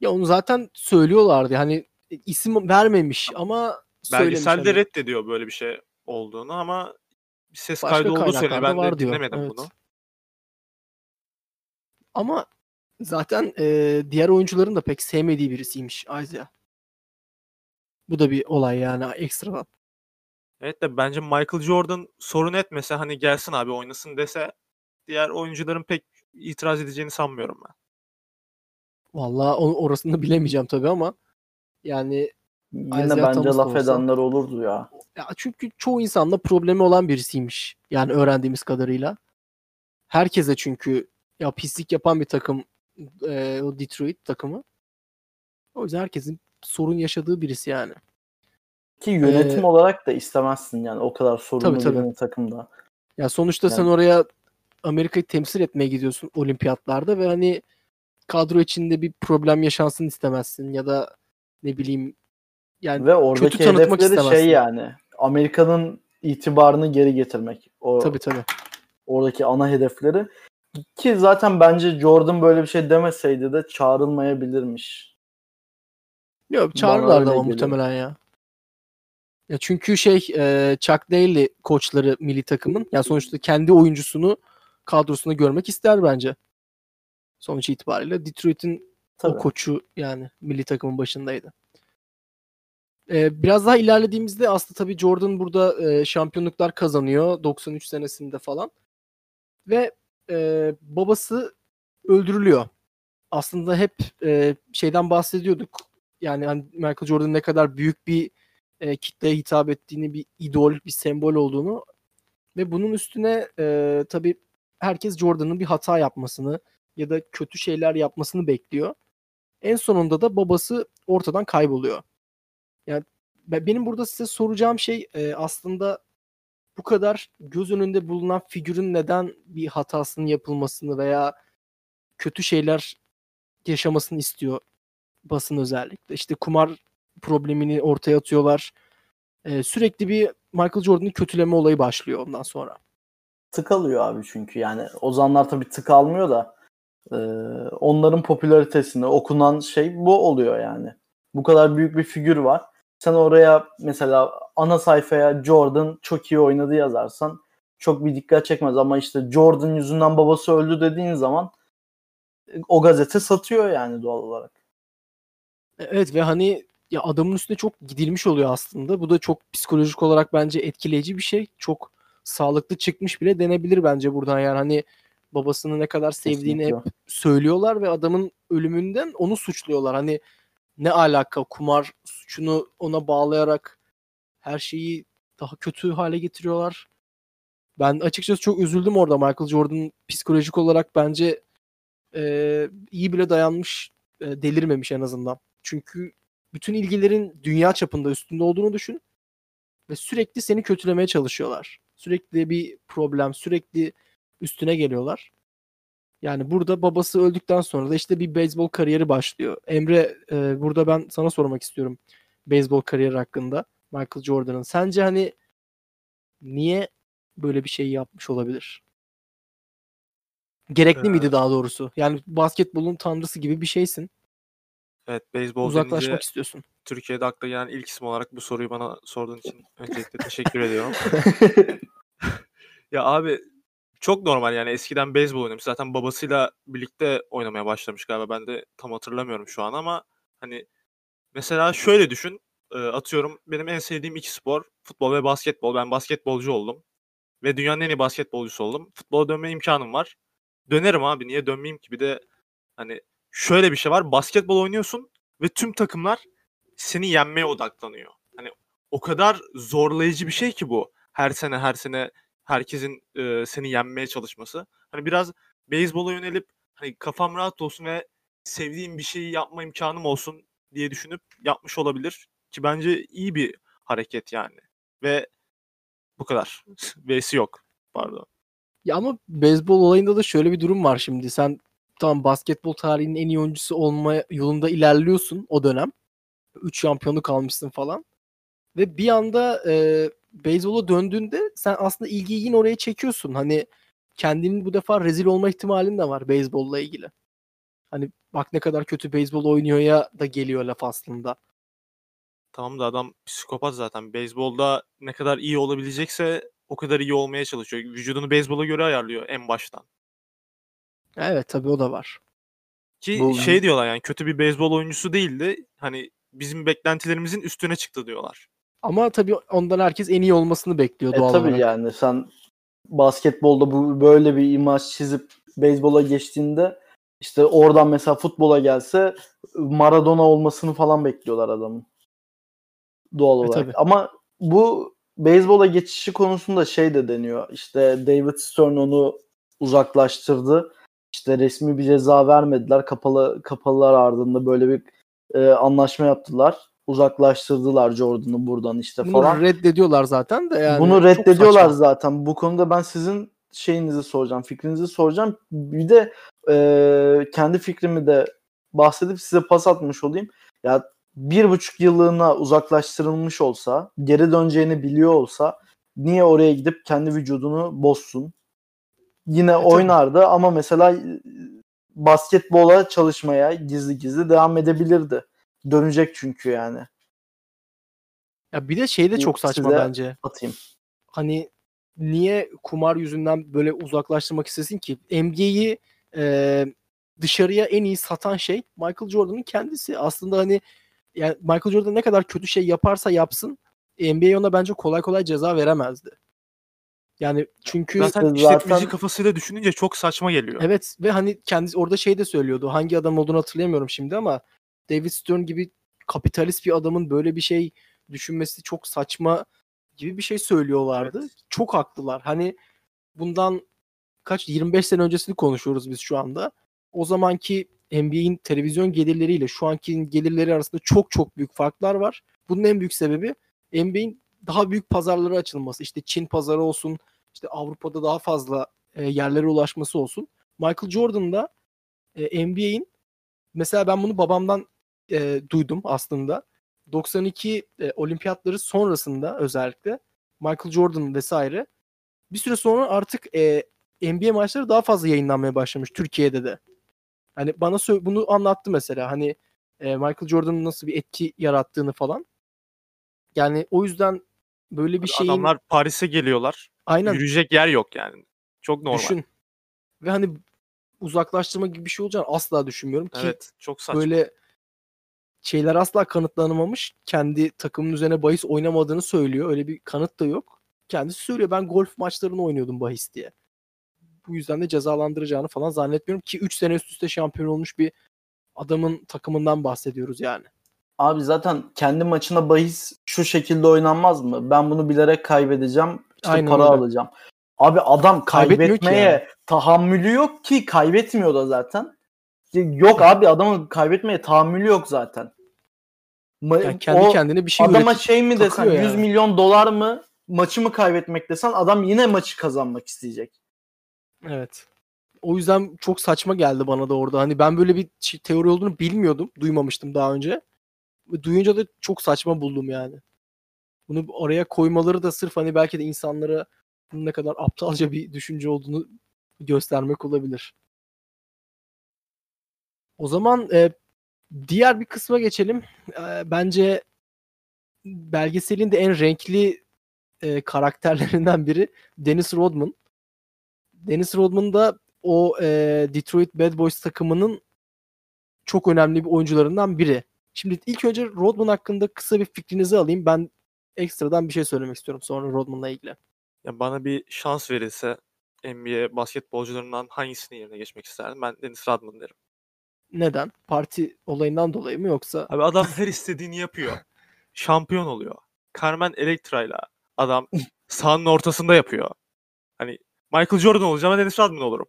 [SPEAKER 1] Ya onu zaten söylüyorlardı. Hani isim vermemiş ama.
[SPEAKER 3] Belgeselde
[SPEAKER 1] hani.
[SPEAKER 3] reddediyor böyle bir şey olduğunu ama bir ses
[SPEAKER 1] Başka
[SPEAKER 3] kaydı olduğu söyleniyor. Ben de
[SPEAKER 1] diyor,
[SPEAKER 3] dinlemedim
[SPEAKER 1] evet.
[SPEAKER 3] bunu.
[SPEAKER 1] Ama zaten e, diğer oyuncuların da pek sevmediği birisiymiş Isaiah. Bu da bir olay yani ekstradan.
[SPEAKER 3] Evet de bence Michael Jordan sorun etmese hani gelsin abi oynasın dese diğer oyuncuların pek itiraz edeceğini sanmıyorum ben.
[SPEAKER 1] Vallahi o- orasını bilemeyeceğim tabii ama yani
[SPEAKER 2] Yine
[SPEAKER 1] Isaiah
[SPEAKER 2] bence
[SPEAKER 1] Thomas
[SPEAKER 2] laf
[SPEAKER 1] olsa-
[SPEAKER 2] edenler olurdu ya.
[SPEAKER 1] Ya çünkü çoğu insanla problemi olan birisiymiş. Yani öğrendiğimiz kadarıyla. Herkese çünkü ya pislik yapan bir takım e, o Detroit takımı. O yüzden herkesin sorun yaşadığı birisi yani.
[SPEAKER 2] Ki yönetim
[SPEAKER 1] Ee,
[SPEAKER 2] olarak da istemezsin yani o kadar sorunlu
[SPEAKER 1] Tabii, tabii.
[SPEAKER 2] birini takımda.
[SPEAKER 1] Ya sonuçta sen
[SPEAKER 2] Yani-
[SPEAKER 1] oraya Amerika'yı temsil etmeye gidiyorsun olimpiyatlarda ve hani kadro içinde bir problem yaşansın istemezsin ya da ne bileyim yani
[SPEAKER 2] Ve oradaki
[SPEAKER 1] kötü tanıtmak
[SPEAKER 2] hedefleri
[SPEAKER 1] istemezsin.
[SPEAKER 2] şey yani Amerika'nın itibarını geri getirmek. O
[SPEAKER 1] tabii tabii.
[SPEAKER 2] oradaki ana hedefleri. Ki zaten bence Jordan böyle bir şey demeseydi de çağrılmayabilirmiş.
[SPEAKER 1] Yok çağırırlardı ama
[SPEAKER 2] geliyor.
[SPEAKER 1] muhtemelen ya. Ya çünkü şey e, Chuck Daly koçları milli takımın ya sonuçta kendi oyuncusunu kadrosunda görmek ister bence. Sonuç itibariyle Detroit'in
[SPEAKER 2] Tabii.
[SPEAKER 1] o koçu yani milli takımın başındaydı. Ee, biraz daha ilerlediğimizde aslında tabii Jordan burada e, şampiyonluklar kazanıyor 93 senesinde falan. Ve e, babası öldürülüyor. Aslında hep e, şeyden bahsediyorduk. Yani hani Michael Jordan ne kadar büyük bir e, kitleye hitap ettiğini, bir idol, bir sembol olduğunu ve bunun üstüne e, tabii herkes Jordan'ın bir hata yapmasını ya da kötü şeyler yapmasını bekliyor. En sonunda da babası ortadan kayboluyor. Yani be- benim burada size soracağım şey e, aslında bu kadar göz önünde bulunan figürün neden bir hatasının yapılmasını veya kötü şeyler yaşamasını istiyor basın özellikle. İşte kumar problemini ortaya atıyorlar. E, sürekli bir Michael Jordan'ı kötüleme olayı başlıyor ondan sonra.
[SPEAKER 2] tık alıyor abi çünkü yani Ozanlar tabii tık almıyor da e, onların popülaritesinde okunan şey bu oluyor yani. Bu kadar büyük bir figür var. Sen oraya mesela ana sayfaya Jordan çok iyi oynadı yazarsan çok bir dikkat çekmez ama işte Jordan yüzünden babası öldü dediğin zaman o gazete satıyor yani doğal olarak.
[SPEAKER 1] E, Evet ve hani ya adamın üstüne çok gidilmiş oluyor aslında. Bu da çok psikolojik olarak bence etkileyici bir şey. Çok sağlıklı çıkmış bile denebilir bence buradan yani hani babasını ne kadar sevdiğini hep söylüyorlar ve adamın ölümünden onu suçluyorlar. Hani ne alaka kumar suçunu ona bağlayarak her şeyi daha kötü hale getiriyorlar. Ben açıkçası çok üzüldüm orada Michael Jordan psikolojik olarak bence e, iyi bile dayanmış, e, delirmemiş en azından. Çünkü bütün ilgilerin dünya çapında üstünde olduğunu düşün ve sürekli seni kötülemeye çalışıyorlar. Sürekli bir problem, sürekli üstüne geliyorlar. Yani burada babası öldükten sonra da işte bir beyzbol kariyeri başlıyor. Emre e, burada ben sana sormak istiyorum beyzbol kariyeri hakkında Michael Jordan'ın. Sence hani niye böyle bir şey yapmış olabilir? Gerekli
[SPEAKER 3] Ee,
[SPEAKER 1] miydi daha doğrusu? Yani basketbolun tanrısı gibi bir şeysin.
[SPEAKER 3] Evet, beyzbol
[SPEAKER 1] Uzaklaşmak
[SPEAKER 3] denince
[SPEAKER 1] istiyorsun.
[SPEAKER 3] Türkiye'de akla gelen ilk isim olarak bu soruyu bana sorduğun için öncelikle teşekkür ediyorum. Ya abi çok normal yani eskiden beyzbol oynamış. Zaten babasıyla birlikte oynamaya başlamış galiba. Ben de tam hatırlamıyorum şu an ama hani mesela şöyle düşün. e, Atıyorum benim en sevdiğim iki spor futbol ve basketbol. Ben basketbolcu oldum. Ve dünyanın en iyi basketbolcusu oldum. Futbola dönme imkanım var. Dönerim abi niye dönmeyeyim ki? Bir de hani şöyle bir şey var. Basketbol oynuyorsun ve tüm takımlar seni yenmeye odaklanıyor. Hani o kadar zorlayıcı bir şey ki bu. Her sene her sene herkesin e, seni yenmeye çalışması. Hani biraz beyzbola yönelip hani kafam rahat olsun ve sevdiğim bir şeyi yapma imkanım olsun diye düşünüp yapmış olabilir. Ki bence iyi bir hareket yani. Ve bu kadar. V'si yok. Pardon.
[SPEAKER 1] Ya ama beyzbol olayında da şöyle bir durum var şimdi. Sen tamam basketbol tarihinin en iyi oyuncusu olma yolunda ilerliyorsun o dönem. 3 şampiyonluk almışsın falan. Ve bir anda e, beyzbola döndüğünde sen aslında ilgiyi yine oraya çekiyorsun. Hani kendinin bu defa rezil olma ihtimalin de var beyzbolla ilgili. Hani bak ne kadar kötü beyzbol oynuyor ya da geliyor laf aslında.
[SPEAKER 3] Tamam da adam psikopat zaten. Beyzbolda ne kadar iyi olabilecekse o kadar iyi olmaya çalışıyor. Vücudunu beyzbola göre ayarlıyor en baştan.
[SPEAKER 1] Evet tabii o da var.
[SPEAKER 3] Ki
[SPEAKER 2] Bu-
[SPEAKER 3] şey diyorlar yani kötü bir beyzbol oyuncusu değildi. Hani bizim beklentilerimizin üstüne çıktı diyorlar.
[SPEAKER 1] Ama tabii ondan herkes en iyi olmasını bekliyor
[SPEAKER 2] E
[SPEAKER 1] doğal
[SPEAKER 2] tabii
[SPEAKER 1] olarak.
[SPEAKER 2] yani sen basketbolda bu böyle bir imaj çizip beyzbola geçtiğinde işte oradan mesela futbola gelse Maradona olmasını falan bekliyorlar adamın. Doğal
[SPEAKER 1] E
[SPEAKER 2] olarak.
[SPEAKER 1] tabii.
[SPEAKER 2] Ama bu beyzbola geçişi konusunda şey de deniyor. İşte David Stern onu uzaklaştırdı. İşte resmi bir ceza vermediler. Kapalı kapalılar ardında böyle bir e, anlaşma yaptılar. Uzaklaştırdılar Jordan'ı buradan işte
[SPEAKER 1] Bunu
[SPEAKER 2] falan.
[SPEAKER 1] reddediyorlar zaten de yani.
[SPEAKER 2] Bunu reddediyorlar zaten. Bu konuda ben sizin şeyinizi soracağım, fikrinizi soracağım. Bir de e, kendi fikrimi de bahsedip size pas atmış olayım. Ya bir buçuk yıllığına uzaklaştırılmış olsa, geri döneceğini biliyor olsa niye oraya gidip kendi vücudunu bozsun? Yine
[SPEAKER 1] tabii.
[SPEAKER 2] oynardı ama mesela e, basketbola çalışmaya gizli gizli devam edebilirdi. Dönecek çünkü yani.
[SPEAKER 1] Ya bir de şey de çok saçma
[SPEAKER 2] size-
[SPEAKER 1] bence.
[SPEAKER 2] Atayım.
[SPEAKER 1] Hani niye kumar yüzünden böyle uzaklaştırmak istesin ki? NBA'yi e, dışarıya en iyi satan şey Michael Jordan'ın kendisi. Aslında hani yani Michael Jordan ne kadar kötü şey yaparsa yapsın NBA ona bence kolay kolay ceza veremezdi. Yani çünkü
[SPEAKER 3] Zaten
[SPEAKER 2] zaten-
[SPEAKER 3] işletmeci kafasıyla düşününce çok saçma geliyor.
[SPEAKER 1] Evet ve hani kendisi orada şey de söylüyordu. Hangi adam olduğunu hatırlayamıyorum şimdi ama David Stern gibi kapitalist bir adamın böyle bir şey düşünmesi çok saçma gibi bir şey söylüyorlardı.
[SPEAKER 3] Evet.
[SPEAKER 1] Çok haklılar. Hani bundan kaç 25 sene öncesini konuşuyoruz biz şu anda. O zamanki NBA'in televizyon gelirleriyle şu anki gelirleri arasında çok çok büyük farklar var. Bunun en büyük sebebi NBA'in daha büyük pazarlara açılması. İşte Çin pazarı olsun, işte Avrupa'da daha fazla e, yerlere ulaşması olsun. Michael Jordan da e, NBA'in mesela ben bunu babamdan e, duydum aslında. 92 e, olimpiyatları sonrasında özellikle Michael Jordan vesaire bir süre sonra artık e, NBA maçları daha fazla yayınlanmaya başlamış Türkiye'de de. Hani bana bunu anlattı mesela hani e, Michael Jordan'ın nasıl bir etki yarattığını falan. Yani o yüzden böyle bir şeyin
[SPEAKER 3] Adamlar Paris'e geliyorlar.
[SPEAKER 1] Aynen
[SPEAKER 3] Yürüyecek yer yok yani. Çok normal.
[SPEAKER 1] düşün. Ve hani uzaklaştırma gibi bir şey olacağını asla düşünmüyorum ki
[SPEAKER 3] Evet, çok saçma.
[SPEAKER 1] böyle şeyler asla kanıtlanamamış. Kendi takımın üzerine bahis oynamadığını söylüyor. Öyle bir kanıt da yok. Kendisi söylüyor ben golf maçlarını oynuyordum bahis diye. Bu yüzden de cezalandıracağını falan zannetmiyorum ki 3 sene üst üste şampiyon olmuş bir adamın takımından bahsediyoruz yani.
[SPEAKER 2] Abi zaten kendi maçına bahis şu şekilde oynanmaz mı? Ben bunu bilerek kaybedeceğim. İşte
[SPEAKER 1] Aynen
[SPEAKER 2] para
[SPEAKER 1] öyle.
[SPEAKER 2] alacağım. Abi adam kaybetmeye
[SPEAKER 1] yani.
[SPEAKER 2] tahammülü yok ki kaybetmiyor da zaten. Yok abi adamın kaybetmeye tahammülü yok zaten.
[SPEAKER 1] Yani kendi
[SPEAKER 2] o
[SPEAKER 1] kendine bir şey
[SPEAKER 2] adama
[SPEAKER 1] üretip
[SPEAKER 2] şey mi desen
[SPEAKER 1] takıyor
[SPEAKER 2] 100
[SPEAKER 1] yani.
[SPEAKER 2] milyon dolar mı maçı mı kaybetmek desen adam yine maçı kazanmak isteyecek.
[SPEAKER 1] Evet. O yüzden çok saçma geldi bana da orada. Hani ben böyle bir şey- teori olduğunu bilmiyordum. Duymamıştım daha önce. Duyunca da çok saçma buldum yani. Bunu oraya koymaları da sırf hani belki de insanlara ne kadar aptalca bir düşünce olduğunu göstermek olabilir. O zaman e, diğer bir kısma geçelim. E, bence belgeselin de en renkli e, karakterlerinden biri Dennis Rodman. Dennis Rodman da o e, Detroit Bad Boys takımının çok önemli bir oyuncularından biri. Şimdi ilk önce Rodman hakkında kısa bir fikrinizi alayım. Ben ekstradan bir şey söylemek istiyorum sonra Rodman'la ilgili.
[SPEAKER 3] Ya bana bir şans verilse NBA basketbolcularından hangisinin yerine geçmek isterdim? Ben Dennis Rodman derim.
[SPEAKER 1] Neden? Parti olayından dolayı mı yoksa?
[SPEAKER 3] Abi adam her istediğini yapıyor. Şampiyon oluyor. Carmen Electra'yla adam sahanın ortasında yapıyor. Hani Michael Jordan olacağım ama Dennis Rodman olurum.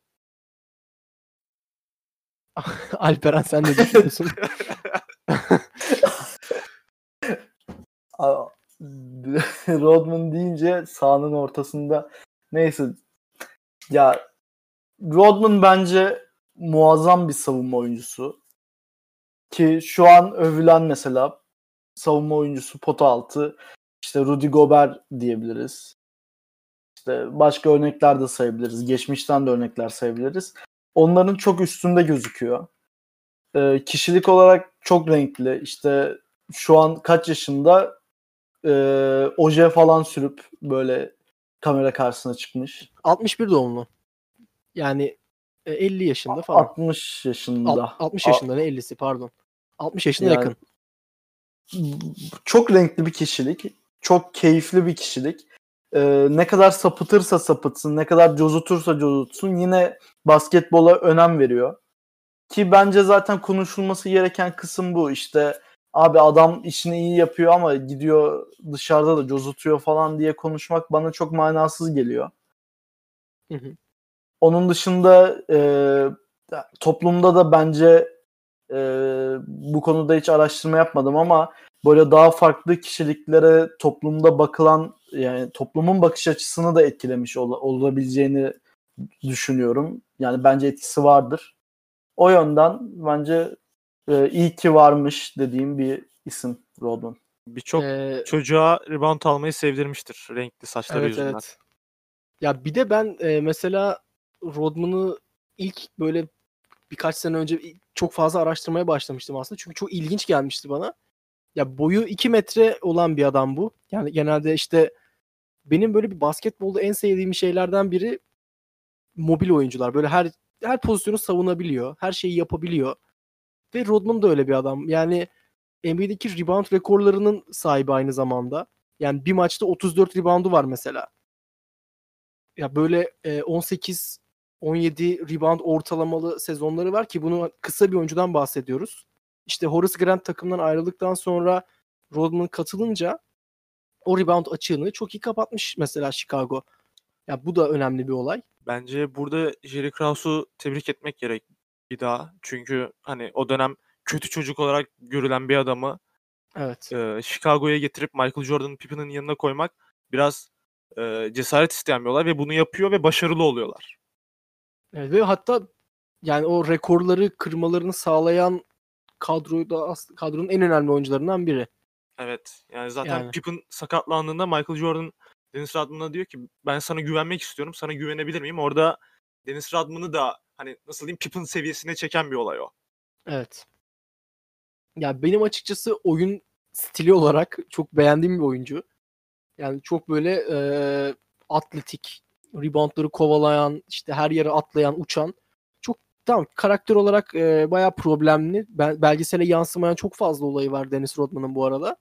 [SPEAKER 1] Alperen sen ne düşünüyorsun?
[SPEAKER 2] Aa, Rodman deyince sahanın ortasında neyse ya Rodman bence muazzam bir savunma oyuncusu ki şu an övülen mesela savunma oyuncusu pota altı işte Rudy Gobert diyebiliriz. İşte başka örnekler de sayabiliriz. Geçmişten de örnekler sayabiliriz. Onların çok üstünde gözüküyor. Ee, kişilik olarak çok renkli. İşte şu an kaç yaşında e, oje falan sürüp böyle kamera karşısına çıkmış.
[SPEAKER 1] 61 doğumlu. Yani e, 50 yaşında falan.
[SPEAKER 2] 60 yaşında.
[SPEAKER 1] Alt- 60 yaşında ne 50'si pardon. 60 yaşına
[SPEAKER 2] Yani-
[SPEAKER 1] yakın.
[SPEAKER 2] Çok renkli bir kişilik. Çok keyifli bir kişilik. Ee, ne kadar sapıtırsa sapıtsın, ne kadar cozutursa cozutsun yine basketbola önem veriyor. Ki bence zaten konuşulması gereken kısım bu. İşte abi adam işini iyi yapıyor ama gidiyor dışarıda da cozutuyor falan diye konuşmak bana çok manasız geliyor.
[SPEAKER 1] Hı hı.
[SPEAKER 2] Onun dışında e, toplumda da bence e, bu konuda hiç araştırma yapmadım ama böyle daha farklı kişiliklere toplumda bakılan yani toplumun bakış açısını da etkilemiş ol- olabileceğini düşünüyorum. Yani bence etkisi vardır. O yönden bence e, iyi ki varmış dediğim bir isim Rodman.
[SPEAKER 3] Birçok
[SPEAKER 1] Ee,
[SPEAKER 3] çocuğa rebound almayı sevdirmiştir renkli saçları
[SPEAKER 1] evet
[SPEAKER 3] yüzünden.
[SPEAKER 1] evet. Ya bir de ben e, mesela Rodman'ı ilk böyle birkaç sene önce çok fazla araştırmaya başlamıştım aslında. Çünkü çok ilginç gelmişti bana. Ya boyu 2 metre olan bir adam bu. Yani genelde işte benim böyle bir basketbolda en sevdiğim şeylerden biri mobil oyuncular. Böyle her her pozisyonu savunabiliyor. Her şeyi yapabiliyor. Ve Rodman da öyle bir adam. Yani NBA'deki rebound rekorlarının sahibi aynı zamanda. Yani bir maçta 34 reboundu var mesela. Ya böyle e, 18 17 rebound ortalamalı sezonları var ki bunu kısa bir oyuncudan bahsediyoruz. İşte Horace Grant takımdan ayrıldıktan sonra Rodman katılınca o rebound açığını çok iyi kapatmış mesela Chicago. Ya bu da önemli bir olay.
[SPEAKER 3] Bence burada Jerry Krause'u tebrik etmek gerek bir daha. Çünkü hani o dönem kötü çocuk olarak görülen bir adamı
[SPEAKER 1] Evet.
[SPEAKER 3] e, Chicago'ya getirip Michael Jordan'ın Pippen'ın yanına koymak biraz e, cesaret isteyen bir olay ve bunu yapıyor ve başarılı oluyorlar.
[SPEAKER 1] Evet, ve hatta yani o rekorları kırmalarını sağlayan kadroyu da as- kadronun en önemli oyuncularından biri.
[SPEAKER 3] Evet. Yani zaten
[SPEAKER 1] Yani.
[SPEAKER 3] Pippen sakatlandığında Michael Jordan Dennis Rodman'a diyor ki ben sana güvenmek istiyorum. Sana güvenebilir miyim? Orada Dennis Rodman'ı da hani nasıl diyeyim Pippen seviyesine çeken bir olay o.
[SPEAKER 1] Evet. Ya benim açıkçası oyun stili olarak çok beğendiğim bir oyuncu. Yani çok böyle e, atletik, reboundları kovalayan, işte her yere atlayan, uçan. Çok tamam karakter olarak e, bayağı problemli. Ben, belgesele yansımayan çok fazla olayı var Dennis Rodman'ın bu arada.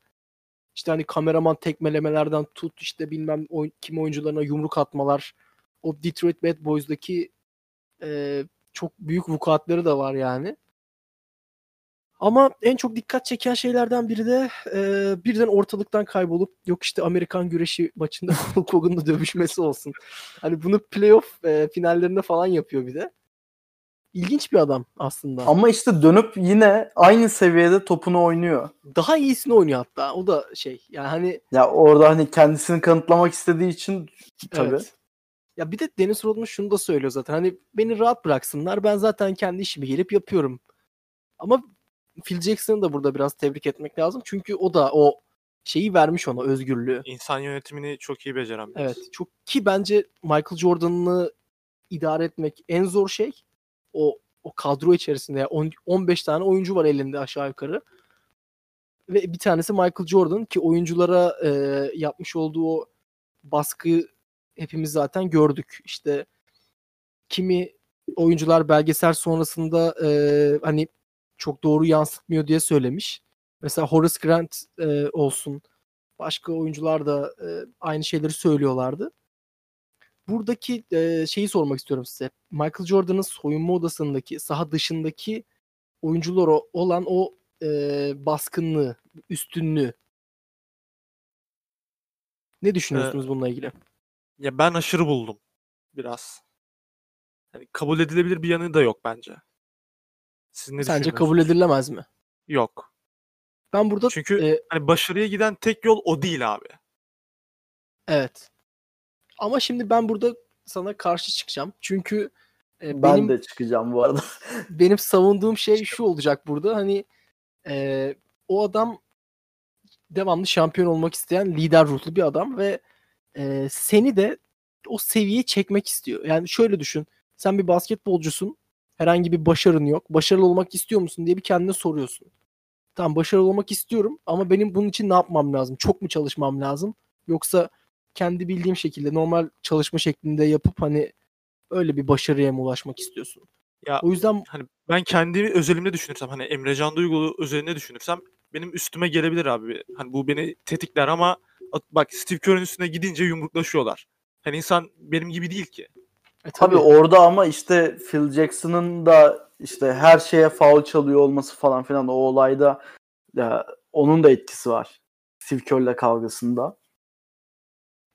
[SPEAKER 1] İşte hani kameraman tekmelemelerden tut işte bilmem oy- kim oyuncularına yumruk atmalar. O Detroit Bad Boys'daki e, çok büyük vukuatları da var yani. Ama en çok dikkat çeken şeylerden biri de e, birden ortalıktan kaybolup yok işte Amerikan güreşi maçında Hulk Hogan'la dövüşmesi olsun. Hani bunu playoff e, finallerinde falan yapıyor bir de. İlginç bir adam aslında.
[SPEAKER 2] Ama işte dönüp yine aynı seviyede topunu oynuyor.
[SPEAKER 1] Daha iyisini oynuyor hatta. O da şey. Yani hani
[SPEAKER 2] Ya orada hani kendisini kanıtlamak istediği için tabii.
[SPEAKER 1] Evet. Ya bir de Dennis Rodman şunu da söylüyor zaten. Hani beni rahat bıraksınlar. Ben zaten kendi işimi gelip yapıyorum. Ama Phil Jackson'ı da burada biraz tebrik etmek lazım. Çünkü o da o şeyi vermiş ona özgürlüğü.
[SPEAKER 3] İnsan yönetimini çok iyi beceren.
[SPEAKER 1] Evet. Çok ki bence Michael Jordan'ı idare etmek en zor şey. O o kadro içerisinde ya on- 15 tane oyuncu var elinde aşağı yukarı. Ve bir tanesi Michael Jordan ki oyunculara e, yapmış olduğu o baskı hepimiz zaten gördük. İşte kimi oyuncular belgesel sonrasında e, hani çok doğru yansıtmıyor diye söylemiş. Mesela Horace Grant e, olsun. Başka oyuncular da e, aynı şeyleri söylüyorlardı. Buradaki e, şeyi sormak istiyorum size. Michael Jordan'ın soyunma odasındaki, saha dışındaki oyunculara olan o e, baskınlığı, üstünlüğü. Ne düşünüyorsunuz bununla ilgili?
[SPEAKER 3] Ya ben aşırı buldum biraz. Hani kabul edilebilir bir yanı da yok bence. Siz ne
[SPEAKER 1] Sence kabul edilemez mi?
[SPEAKER 3] Yok.
[SPEAKER 1] Ben burada
[SPEAKER 3] Çünkü
[SPEAKER 1] e,
[SPEAKER 3] hani başarıya giden tek yol o değil abi.
[SPEAKER 1] evet. Ama şimdi ben burada sana karşı çıkacağım. Çünkü e,
[SPEAKER 2] Ben
[SPEAKER 1] benim
[SPEAKER 2] de çıkacağım bu arada.
[SPEAKER 1] benim savunduğum şey şu olacak burada. Hani e, o adam devamlı şampiyon olmak isteyen lider ruhlu bir adam ve e, seni de o seviyeye çekmek istiyor. Yani şöyle düşün. Sen bir basketbolcusun. Herhangi bir başarın yok. Başarılı olmak istiyor musun diye bir kendine soruyorsun. Tamam başarılı olmak istiyorum ama benim bunun için ne yapmam lazım? Çok mu çalışmam lazım? Yoksa kendi bildiğim şekilde normal çalışma şeklinde yapıp hani öyle bir başarıya mı ulaşmak istiyorsun?
[SPEAKER 3] Ya
[SPEAKER 1] O yüzden
[SPEAKER 3] hani ben kendi özelimde düşünürsem hani Emrecan Duygulu özelinde düşünürsem benim üstüme gelebilir abi. Hani bu beni tetikler ama bak Steve Kerr'ün üstüne gidince yumruklaşıyorlar. Hani insan benim gibi değil ki.
[SPEAKER 1] e,
[SPEAKER 2] Tabii orada ama işte Phil Jackson'ın da işte her şeye faul çalıyor olması falan filan o olayda ya, onun da etkisi var. Steve Kerr'le kavgasında.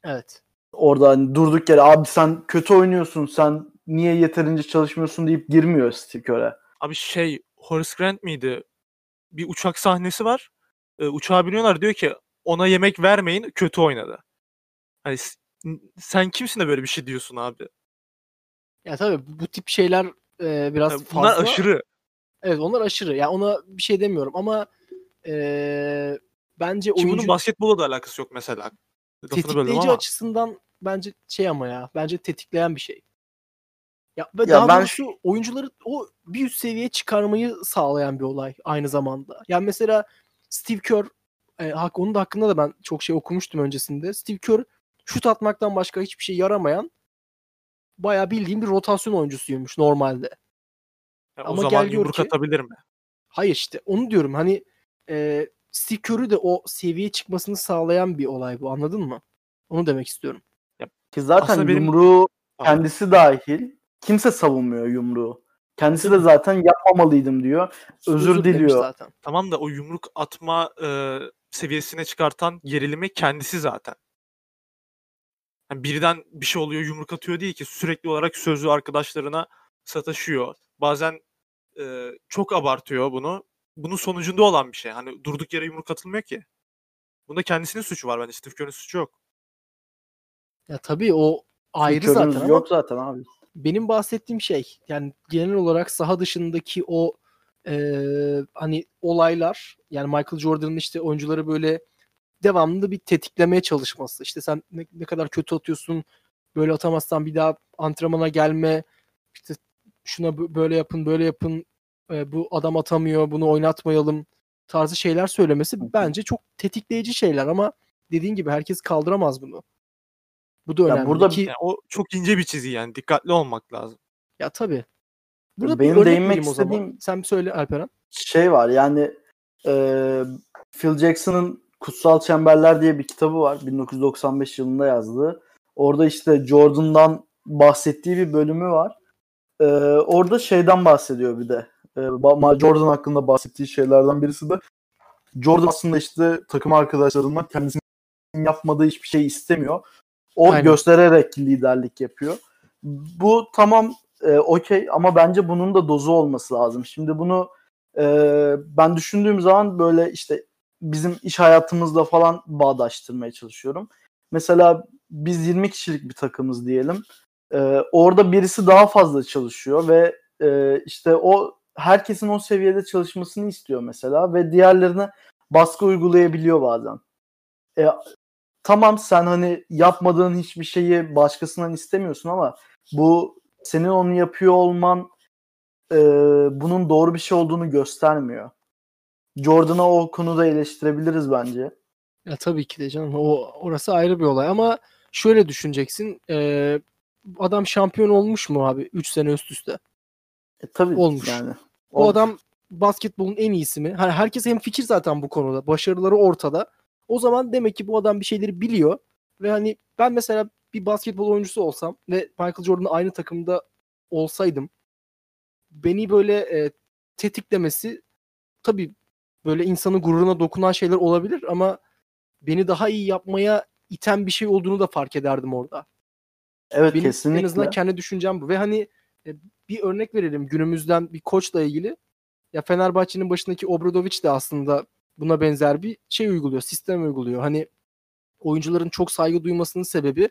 [SPEAKER 1] Evet.
[SPEAKER 2] Orada hani durduk yere abi sen kötü oynuyorsun sen niye yeterince çalışmıyorsun deyip girmiyor Steve Kerr'e.
[SPEAKER 3] Abi şey Horace Grant miydi? Bir uçak sahnesi var. Ee, uçağa biniyorlar diyor ki ona yemek vermeyin kötü oynadı. Hani sen kimsin de böyle bir şey diyorsun abi?
[SPEAKER 1] Ya tabii bu tip şeyler e, biraz
[SPEAKER 3] Ya
[SPEAKER 1] fazla.
[SPEAKER 3] bunlar aşırı.
[SPEAKER 1] Evet onlar aşırı. Ya ona bir şey demiyorum ama e, bence
[SPEAKER 3] Ki bunun
[SPEAKER 1] oyuncu
[SPEAKER 3] basketbola da alakası yok mesela. Lafını
[SPEAKER 1] tetikleyici
[SPEAKER 3] ama.
[SPEAKER 1] açısından bence şey ama ya bence tetikleyen bir şey. Ya, ve
[SPEAKER 2] Ya
[SPEAKER 1] daha
[SPEAKER 2] ben
[SPEAKER 1] doğrusu oyuncuları o bir üst seviyeye çıkarmayı sağlayan bir olay aynı zamanda. Yani mesela Steve Kerr e, hak onun da hakkında da ben çok şey okumuştum öncesinde. Steve Kerr şut atmaktan başka hiçbir şey yaramayan bayağı bildiğim bir rotasyon oyuncusuymuş normalde.
[SPEAKER 3] Ya o
[SPEAKER 1] Ama
[SPEAKER 3] zaman
[SPEAKER 1] gel
[SPEAKER 3] yumruk
[SPEAKER 1] ki-
[SPEAKER 3] atabilir mi?
[SPEAKER 1] Hayır işte onu diyorum hani e, Steve Kerr'ü de o seviyeye çıkmasını sağlayan bir olay bu anladın mı? Onu demek istiyorum.
[SPEAKER 2] Ki zaten
[SPEAKER 3] Aslında benim-
[SPEAKER 2] yumruğu kendisi dahil kimse savunmuyor yumruğu. Kendisi de zaten yapmamalıydım diyor. Özür
[SPEAKER 1] dilemiş
[SPEAKER 2] diliyor.
[SPEAKER 1] zaten.
[SPEAKER 3] Tamam da o yumruk atma e, seviyesine çıkartan gerilimi kendisi zaten. Yani birden bir şey oluyor yumruk atıyor değil ki sürekli olarak sözlü arkadaşlarına sataşıyor. Bazen e, çok abartıyor bunu. Bunun sonucunda olan bir şey. Hani durduk yere yumruk atılmıyor ki. Bunda kendisinin suçu var bence. Steve Kerr'ün suçu yok.
[SPEAKER 1] Ya tabii o ayrı zaten ama
[SPEAKER 2] yok zaten abi.
[SPEAKER 1] benim bahsettiğim şey yani genel olarak saha dışındaki o eee, hani olaylar yani Michael Jordan'ın işte oyuncuları böyle devamlı bir tetiklemeye çalışması. İşte sen ne, ne kadar kötü atıyorsun böyle atamazsan bir daha antrenmana gelme işte şuna bö- böyle yapın böyle yapın e, bu adam atamıyor bunu oynatmayalım tarzı şeyler söylemesi bence çok tetikleyici şeyler ama dediğin gibi herkes kaldıramaz bunu. Bu da önemli
[SPEAKER 2] burada
[SPEAKER 1] ki
[SPEAKER 3] Yani o çok ince bir çizgi yani. Dikkatli olmak lazım.
[SPEAKER 1] ya tabii. Burada
[SPEAKER 2] Benim
[SPEAKER 1] bir
[SPEAKER 2] değinmek istediğim-
[SPEAKER 1] Sen bir söyle Alperen.
[SPEAKER 2] Şey var yani e, Phil Jackson'ın Kutsal Çemberler diye bir kitabı var. 1995 yılında yazdığı. Orada işte Jordan'dan bahsettiği bir bölümü var. E, orada şeyden bahsediyor bir de. E, Jordan hakkında bahsettiği şeylerden birisi de Jordan aslında işte takım arkadaşlarından kendisinin yapmadığı hiçbir şey istemiyor. O
[SPEAKER 1] Aynen.
[SPEAKER 2] göstererek liderlik yapıyor. Bu tamam e, okey ama bence bunun da dozu olması lazım. Şimdi bunu e, ben düşündüğüm zaman böyle işte bizim iş hayatımızla falan bağdaştırmaya çalışıyorum. Mesela biz 20 kişilik bir takımız diyelim. E, orada birisi daha fazla çalışıyor ve e, işte o herkesin o seviyede çalışmasını istiyor mesela ve diğerlerine baskı uygulayabiliyor bazen. E, tamam sen hani yapmadığın hiçbir şeyi başkasından istemiyorsun ama bu senin onu yapıyor olman e, bunun doğru bir şey olduğunu göstermiyor. Jordan'a o konuda eleştirebiliriz bence.
[SPEAKER 1] Ya tabii ki de canım. O orası ayrı bir olay ama şöyle düşüneceksin. Ee, adam şampiyon olmuş mu abi 3 sene üst üste?
[SPEAKER 2] E, tabii
[SPEAKER 1] Olmuş.
[SPEAKER 2] yani.
[SPEAKER 1] O
[SPEAKER 2] Olmuş.
[SPEAKER 1] adam basketbolun en iyisi mi? Hani herkes hem fikir zaten bu konuda. Başarıları ortada. O zaman demek ki bu adam bir şeyleri biliyor ve hani ben mesela bir basketbol oyuncusu olsam ve Michael Jordan'la aynı takımda olsaydım beni böyle e, tetiklemesi tabii böyle insanın gururuna dokunan şeyler olabilir ama beni daha iyi yapmaya iten bir şey olduğunu da fark ederdim orada.
[SPEAKER 2] Evet
[SPEAKER 1] Benim
[SPEAKER 2] kesinlikle.
[SPEAKER 1] en azından kendi düşüncem bu. Ve hani e, bir örnek verelim günümüzden bir koçla ilgili. Ya Fenerbahçe'nin başındaki Obradoviç de aslında buna benzer bir şey uyguluyor, sistem uyguluyor. Hani oyuncuların çok saygı duymasının sebebi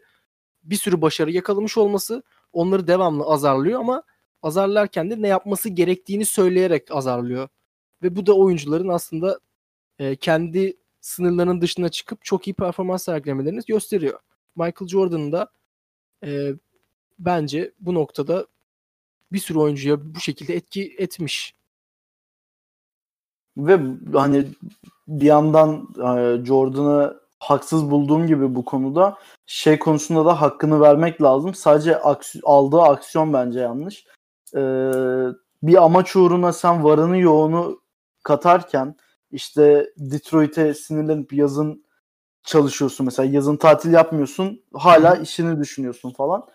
[SPEAKER 1] bir sürü başarı yakalamış olması onları devamlı azarlıyor ama azarlarken de ne yapması gerektiğini söyleyerek azarlıyor. Ve bu da oyuncuların aslında e, kendi sınırlarının dışına çıkıp çok iyi performans sergilemelerini gösteriyor. Michael Jordan'ın da e, bence bu noktada bir sürü oyuncuya bu şekilde etki etmiş.
[SPEAKER 2] Ve hani bir yandan e, Jordan'ı haksız bulduğum gibi bu konuda şey konusunda da hakkını vermek lazım. Sadece aks- aldığı aksiyon bence yanlış. Ee, bir amaç uğruna sen varını yoğunu katarken işte Detroit'e sinirlenip yazın çalışıyorsun mesela yazın tatil yapmıyorsun hala işini düşünüyorsun falan.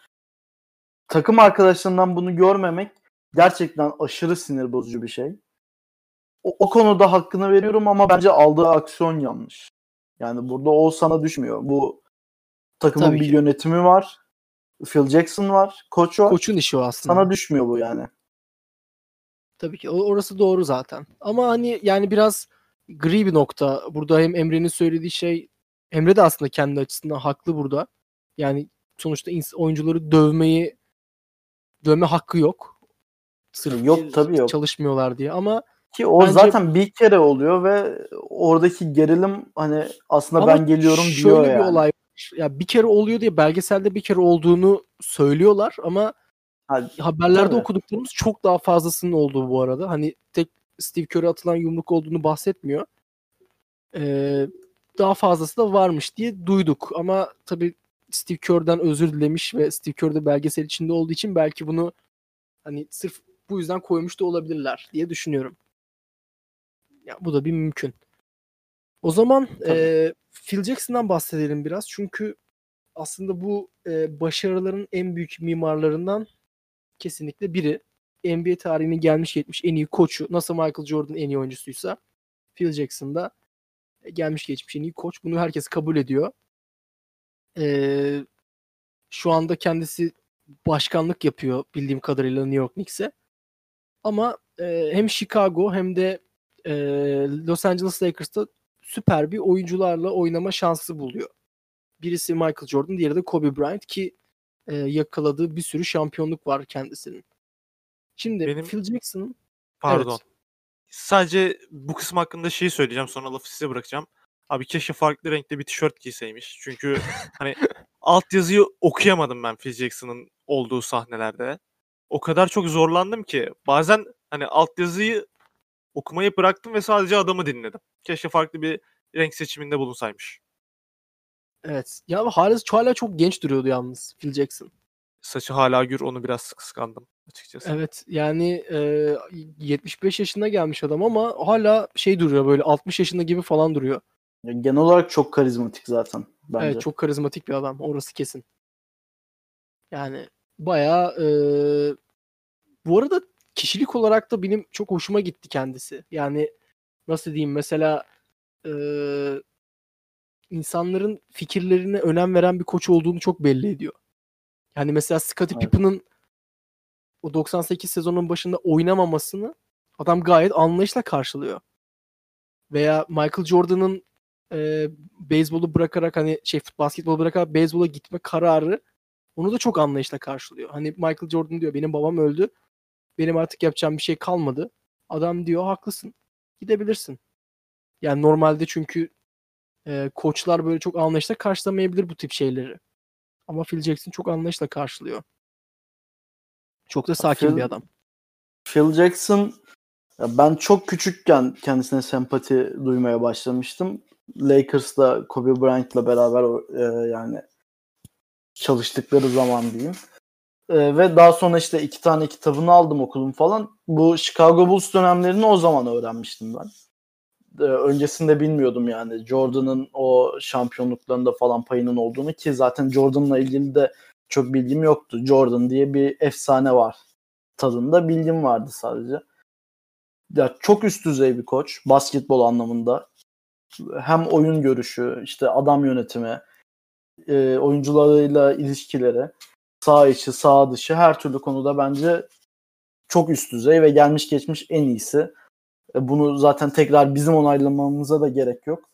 [SPEAKER 2] Takım arkadaşlarından bunu görmemek gerçekten aşırı sinir bozucu bir şey. O, o konuda hakkını veriyorum ama bence aldığı aksiyon yanlış. Yani burada o sana düşmüyor. Bu takımın
[SPEAKER 1] Tabii
[SPEAKER 2] bir
[SPEAKER 1] ki.
[SPEAKER 2] yönetimi var. Phil Jackson var. Koç var.
[SPEAKER 1] Koçun işi o aslında.
[SPEAKER 2] Sana düşmüyor bu yani.
[SPEAKER 1] Tabii ki orası doğru zaten. Ama hani yani biraz gri bir nokta. Burada hem Emre'nin söylediği şey Emre de aslında kendi açısından haklı burada. Yani sonuçta oyuncuları dövmeyi dövme hakkı yok. Sırf
[SPEAKER 2] Yok, tabii yok.
[SPEAKER 1] çalışmıyorlar diye ama
[SPEAKER 2] Ki o
[SPEAKER 1] Bence-
[SPEAKER 2] zaten bir kere oluyor ve oradaki gerilim hani aslında
[SPEAKER 1] Ama
[SPEAKER 2] ben geliyorum
[SPEAKER 1] şöyle
[SPEAKER 2] diyor
[SPEAKER 1] bir
[SPEAKER 2] yani.
[SPEAKER 1] olay var. Ya bir kere oluyor diye belgeselde bir kere olduğunu söylüyorlar ama
[SPEAKER 2] Ha,
[SPEAKER 1] haberlerde
[SPEAKER 2] tabii.
[SPEAKER 1] okuduklarımız çok daha fazlasının olduğu bu arada. Hani tek Steve Kerr'e atılan yumruk olduğunu bahsetmiyor. Ee, daha fazlası da varmış diye duyduk. Ama tabii Steve Kerr'den özür dilemiş ve Steve Kerr de belgesel içinde olduğu için belki bunu hani sırf bu yüzden koymuş da olabilirler diye düşünüyorum. Ya bu da bir mümkün. O zaman
[SPEAKER 2] Tabii.
[SPEAKER 1] e, Phil Jackson'dan bahsedelim biraz. Çünkü aslında bu e, başarıların en büyük mimarlarından kesinlikle biri. NBA tarihinin gelmiş geçmiş en iyi koçu. Nasıl Michael Jordan en iyi oyuncusuysa Phil Jackson da e, gelmiş geçmiş en iyi koç. Bunu herkes kabul ediyor. Ee, şu anda kendisi başkanlık yapıyor bildiğim kadarıyla New York Knicks'e. Ama e, hem Chicago hem de e, Los Angeles Lakers'ta süper bir oyuncularla oynama şansı buluyor. Birisi Michael Jordan, diğeri de Kobe Bryant ki e, yakaladığı bir sürü şampiyonluk var kendisinin. Şimdi
[SPEAKER 3] Benim-
[SPEAKER 1] Phil Jackson
[SPEAKER 3] Pardon.
[SPEAKER 1] Evet.
[SPEAKER 3] Sadece bu kısım hakkında şeyi söyleyeceğim sonra lafı size bırakacağım. Abi keşke farklı renkte bir tişört giyseymiş. Çünkü hani altyazıyı okuyamadım ben Phil Jackson'ın olduğu sahnelerde. O kadar çok zorlandım ki bazen hani altyazıyı okumayı bıraktım ve sadece adamı dinledim. Keşke farklı bir renk seçiminde bulunsaymış.
[SPEAKER 1] evet. Ya hala, hala çok genç duruyordu yalnız Phil Jackson.
[SPEAKER 3] Saçı hala gür onu biraz kıskandım açıkçası.
[SPEAKER 1] Evet yani e, 75 yaşına gelmiş adam ama hala şey duruyor böyle 60 yaşında gibi falan duruyor.
[SPEAKER 2] Ya genel olarak çok karizmatik zaten bence.
[SPEAKER 1] Evet çok karizmatik bir adam orası kesin. Yani bayağı e, bu arada kişilik olarak da benim çok hoşuma gitti kendisi. Yani nasıl diyeyim mesela e, insanların fikirlerine önem veren bir koç olduğunu çok belli ediyor. Yani mesela Scottie
[SPEAKER 2] Evet.
[SPEAKER 1] Pippen'ın o 98 sezonun başında oynamamasını adam gayet anlayışla karşılıyor. Veya Michael Jordan'ın e, beyzbolu bırakarak hani şey basketbolu bırakarak beyzbola gitme kararı onu da çok anlayışla karşılıyor. Hani Michael Jordan diyor benim babam öldü. Benim artık yapacağım bir şey kalmadı. Adam diyor haklısın. Gidebilirsin. Yani normalde çünkü e, koçlar böyle çok anlayışla karşılamayabilir bu tip şeyleri. Ama Phil Jackson çok anlayışla karşılıyor. Çok da sakin
[SPEAKER 2] Phil-
[SPEAKER 1] bir adam.
[SPEAKER 2] Phil Jackson ben çok küçükken kendisine sempati duymaya başlamıştım. Lakers'la Kobe Bryant'la beraber e, yani çalıştıkları zaman diyeyim. E, ve daha sonra işte iki tane kitabını aldım okudum falan. Bu Chicago Bulls dönemlerini o zaman öğrenmiştim ben. E, öncesinde bilmiyordum yani Jordan'ın o şampiyonluklarında falan payının olduğunu ki zaten Jordan'la ilgili de çok bilgim yoktu. Jordan diye bir efsane var tadında bilgim vardı sadece. Ya çok üst düzey bir koç basketbol anlamında. Hem oyun görüşü, işte adam yönetimi, e, oyuncularıyla ilişkileri, sağ içi, sağ dışı her türlü konuda bence çok üst düzey ve gelmiş geçmiş en iyisi. E, bunu zaten tekrar bizim onaylamamıza da gerek yok.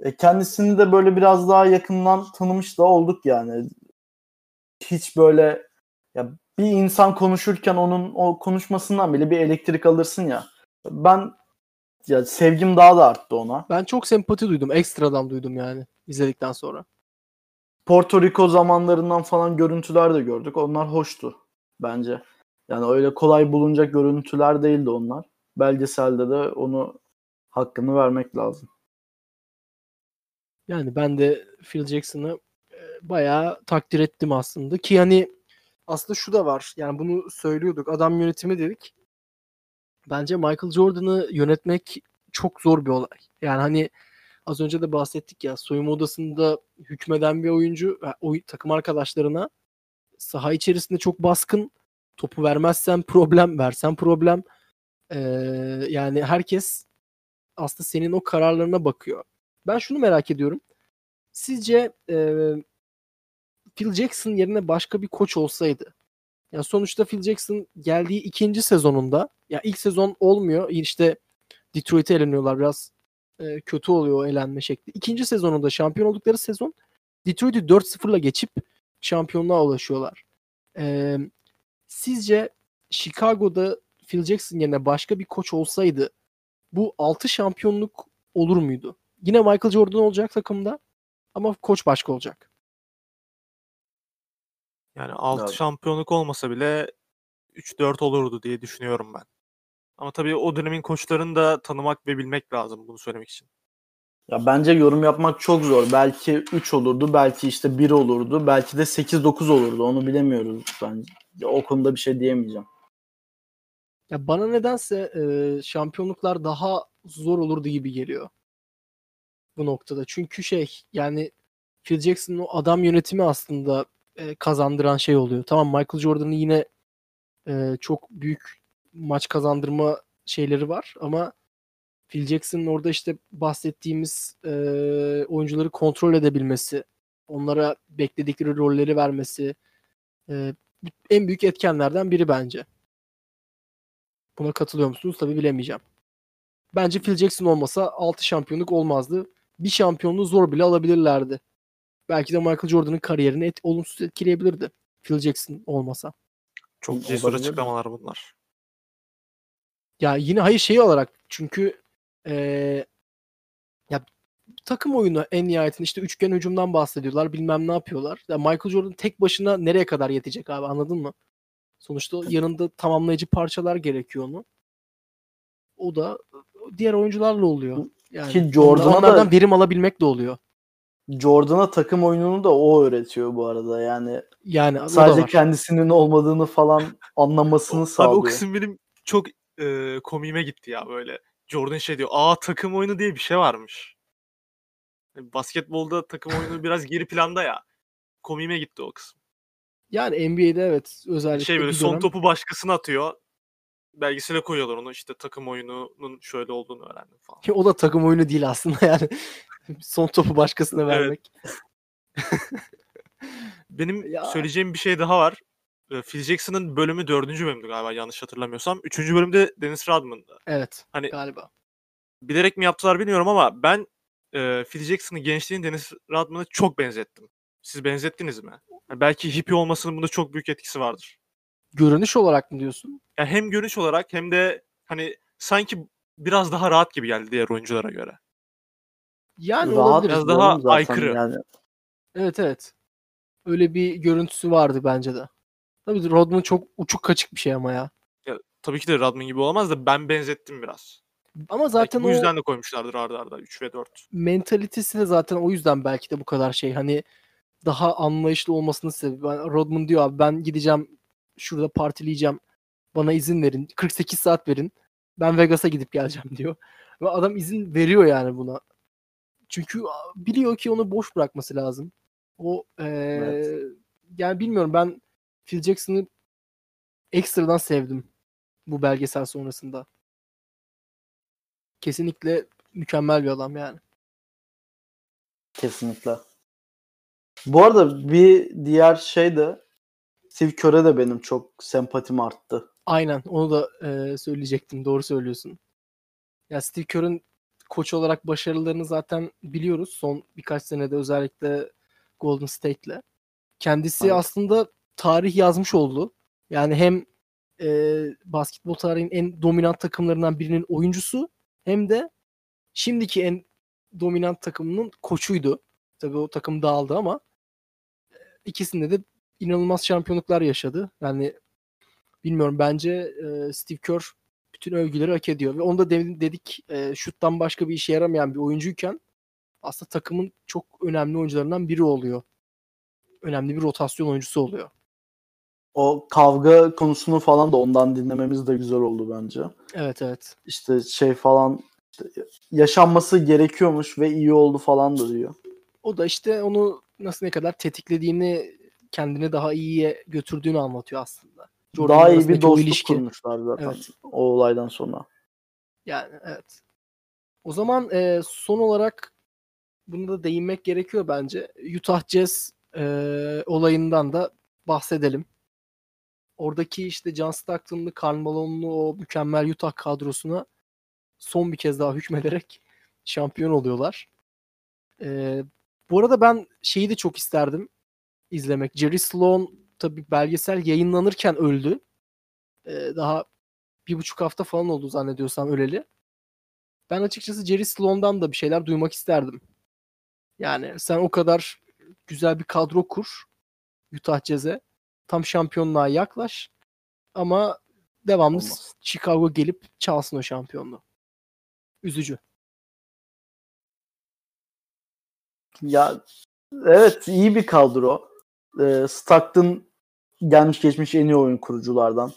[SPEAKER 2] E, kendisini de böyle biraz daha yakından tanımış da olduk yani. Hiç böyle ya bir insan konuşurken onun o konuşmasından bile bir elektrik alırsın ya. Ben ya sevgim daha da arttı ona.
[SPEAKER 1] Ben çok sempati duydum. Ekstradan duydum yani izledikten sonra.
[SPEAKER 2] Porto Rico zamanlarından falan görüntüler de gördük. Onlar hoştu bence. Yani öyle kolay bulunacak görüntüler değildi onlar. Belgeselde de onu hakkını vermek lazım.
[SPEAKER 1] Yani ben de Phil Jackson'ı e, bayağı takdir ettim aslında. Ki hani aslında şu da var. Yani bunu söylüyorduk. Adam yönetimi dedik. Bence Michael Jordan'ı yönetmek çok zor bir olay. Yani hani az önce de bahsettik ya soyunma odasında hükmeden bir oyuncu oy, takım arkadaşlarına saha içerisinde çok baskın. Topu vermezsen problem, versen problem. Ee, yani herkes aslında senin o kararlarına bakıyor. Ben şunu merak ediyorum. Sizce e, Phil Jackson yerine başka bir koç olsaydı ya sonuçta Phil Jackson geldiği ikinci sezonunda ya ilk sezon olmuyor. İşte Detroit'e eleniyorlar biraz e, kötü oluyor o elenme şekli. İkinci sezonunda şampiyon oldukları sezon Detroit'i 4-0'la geçip şampiyonluğa ulaşıyorlar. E, sizce Chicago'da Phil Jackson yerine başka bir koç olsaydı bu 6 şampiyonluk olur muydu? Yine Michael Jordan olacak takımda ama koç başka olacak.
[SPEAKER 3] Yani 6
[SPEAKER 2] Evet.
[SPEAKER 3] şampiyonluk olmasa bile 3-4 olurdu diye düşünüyorum ben. Ama tabii o dönemin koçlarını da tanımak ve bilmek lazım bunu söylemek için.
[SPEAKER 2] Ya bence yorum yapmak çok zor. Belki 3 olurdu, belki işte 1 olurdu, belki de 8-9 olurdu. Onu bilemiyoruz bence. Ya O konuda bir şey diyemeyeceğim.
[SPEAKER 1] Ya bana nedense e, şampiyonluklar daha zor olurdu gibi geliyor. Bu noktada. Çünkü şey yani Phil Jackson'ın o adam yönetimi aslında e, kazandıran şey oluyor. Tamam Michael Jordan'ın yine e, çok büyük maç kazandırma şeyleri var ama Phil Jackson'ın orada işte bahsettiğimiz e, oyuncuları kontrol edebilmesi, onlara bekledikleri rolleri vermesi e, en büyük etkenlerden biri bence. Buna katılıyor musunuz? Tabii bilemeyeceğim. Bence Phil Jackson olmasa 6 şampiyonluk olmazdı. Bir şampiyonluğu zor bile alabilirlerdi. Belki de Michael Jordan'ın kariyerini et, olumsuz etkileyebilirdi. Phil Jackson olmasa.
[SPEAKER 3] Çok cesur açıklamalar bunlar.
[SPEAKER 1] Ya yine hayır şey olarak çünkü eee, ya takım oyunu en nihayetinde işte üçgen hücumdan bahsediyorlar bilmem ne yapıyorlar. Ya Michael Jordan tek başına nereye kadar yetecek abi anladın mı? Sonuçta yanında tamamlayıcı parçalar gerekiyor onu. O da diğer oyuncularla oluyor. Yani
[SPEAKER 2] Ki Jordan'a da-
[SPEAKER 1] onlardan verim alabilmek de oluyor.
[SPEAKER 2] Jordan'a takım oyununu da o öğretiyor bu arada. Yani
[SPEAKER 1] Yani
[SPEAKER 2] sadece kendisinin olmadığını falan anlamasını
[SPEAKER 3] Abi
[SPEAKER 2] sağlıyor.
[SPEAKER 3] o kısım benim çok e, komiğime gitti ya böyle. Jordan şey diyor. Aa takım oyunu diye bir şey varmış. Yani Basketbolda takım oyunu biraz geri planda ya. Komiğime gitti o kısım.
[SPEAKER 1] Yani NBA'de evet özellikle
[SPEAKER 3] Şey böyle son
[SPEAKER 1] dönem-
[SPEAKER 3] topu başkasına atıyor. Belgesele koyuyorlar onu işte takım oyununun şöyle olduğunu öğrendim falan.
[SPEAKER 1] Ki o da takım oyunu değil aslında yani. Son topu başkasına vermek.
[SPEAKER 3] Benim
[SPEAKER 1] Ya.
[SPEAKER 3] söyleyeceğim bir şey daha var. Phil Jackson'ın bölümü dördüncü bölümdü galiba yanlış hatırlamıyorsam. Üçüncü bölümde Dennis Rodman'dı.
[SPEAKER 1] Evet
[SPEAKER 3] Hani
[SPEAKER 1] galiba.
[SPEAKER 3] bilerek mi yaptılar bilmiyorum ama ben e, Phil Jackson'ı gençliğin Dennis Rodman'a çok benzettim. Siz benzettiniz mi? Yani belki hippie olmasının bunda çok büyük etkisi vardır.
[SPEAKER 1] Görünüş olarak mı diyorsun?
[SPEAKER 3] Yani hem görünüş olarak hem de hani sanki biraz daha rahat gibi geldi diğer oyunculara göre.
[SPEAKER 1] Yani
[SPEAKER 2] Rahat
[SPEAKER 3] biraz daha
[SPEAKER 2] zaten
[SPEAKER 3] aykırı.
[SPEAKER 2] Yani.
[SPEAKER 1] Evet evet. Öyle bir görüntüsü vardı bence de. Tabii Rodman çok uçuk kaçık bir şey ama ya.
[SPEAKER 3] Tabii ki de Rodman gibi olamaz da ben benzettim biraz.
[SPEAKER 1] Ama
[SPEAKER 3] Zaten
[SPEAKER 1] zaten
[SPEAKER 3] bu
[SPEAKER 1] o
[SPEAKER 3] yüzden de koymuşlardır arda arda 3 ve 4.
[SPEAKER 1] mentalitesi de zaten o yüzden belki de bu kadar şey. Hani daha anlayışlı olmasının sebebi. Ben, Rodman diyor abi ben gideceğim şurada partileyeceğim. Bana izin verin. 48 saat verin. Ben Vegas'a gidip geleceğim diyor. Ve adam izin veriyor yani buna. Çünkü biliyor ki onu boş bırakması lazım. O eee,
[SPEAKER 2] Evet.
[SPEAKER 1] yani bilmiyorum ben Phil Jackson'ı ekstradan sevdim bu belgesel sonrasında. Kesinlikle mükemmel bir adam yani.
[SPEAKER 2] Kesinlikle. Bu arada bir diğer şey de Steve Kerr'e de benim çok sempatim arttı.
[SPEAKER 1] Aynen onu da eee, söyleyecektim. Doğru söylüyorsun. Ya Steve Kerr'ın koç olarak başarılarını zaten biliyoruz. Son birkaç senede özellikle Golden State'le. Kendisi
[SPEAKER 2] Evet.
[SPEAKER 1] aslında tarih yazmış oldu. Yani hem eee, basketbol tarihinin en dominant takımlarından birinin oyuncusu hem de şimdiki en dominant takımının koçuydu. Tabii o takım dağıldı ama e, ikisinde de inanılmaz şampiyonluklar yaşadı. Yani bilmiyorum bence e, Steve Kerr bütün övgüleri hak ediyor. Ve onu da de- dedik e, şuttan başka bir işe yaramayan bir oyuncuyken aslında takımın çok önemli oyuncularından biri oluyor. Önemli bir rotasyon oyuncusu oluyor.
[SPEAKER 2] O kavga konusunu falan da ondan dinlememiz de güzel oldu bence.
[SPEAKER 1] Evet evet.
[SPEAKER 2] İşte şey falan işte yaşanması gerekiyormuş ve iyi oldu falan da diyor.
[SPEAKER 1] O da işte onu nasıl ne kadar tetiklediğini kendini daha iyiye götürdüğünü anlatıyor aslında. Jordan'ın
[SPEAKER 2] Daha iyi bir dostluk
[SPEAKER 1] ilişki.
[SPEAKER 2] kurmuşlar zaten
[SPEAKER 1] Evet.
[SPEAKER 2] o olaydan sonra.
[SPEAKER 1] Yani evet. O zaman e, son olarak bunu da değinmek gerekiyor bence. Utah Jazz e, olayından da bahsedelim. Oradaki işte John Stockton'lı, Karl Malone'lu o mükemmel Utah kadrosuna son bir kez daha hükmederek şampiyon oluyorlar. E, bu arada ben şeyi de çok isterdim izlemek. Jerry Sloan tabii belgesel yayınlanırken öldü. E, daha bir buçuk hafta falan oldu zannediyorsam öleli. Ben açıkçası Jerry Sloan'dan da bir şeyler duymak isterdim. Yani sen o kadar güzel bir kadro kur Utah Jazz'e. Tam şampiyonluğa yaklaş ama devamlı
[SPEAKER 2] Olmaz.
[SPEAKER 1] Chicago gelip çalsın o şampiyonluğu. Üzücü.
[SPEAKER 2] Ya evet iyi bir kadro. Ee, Stockton gelmiş geçmiş en iyi oyun kuruculardan.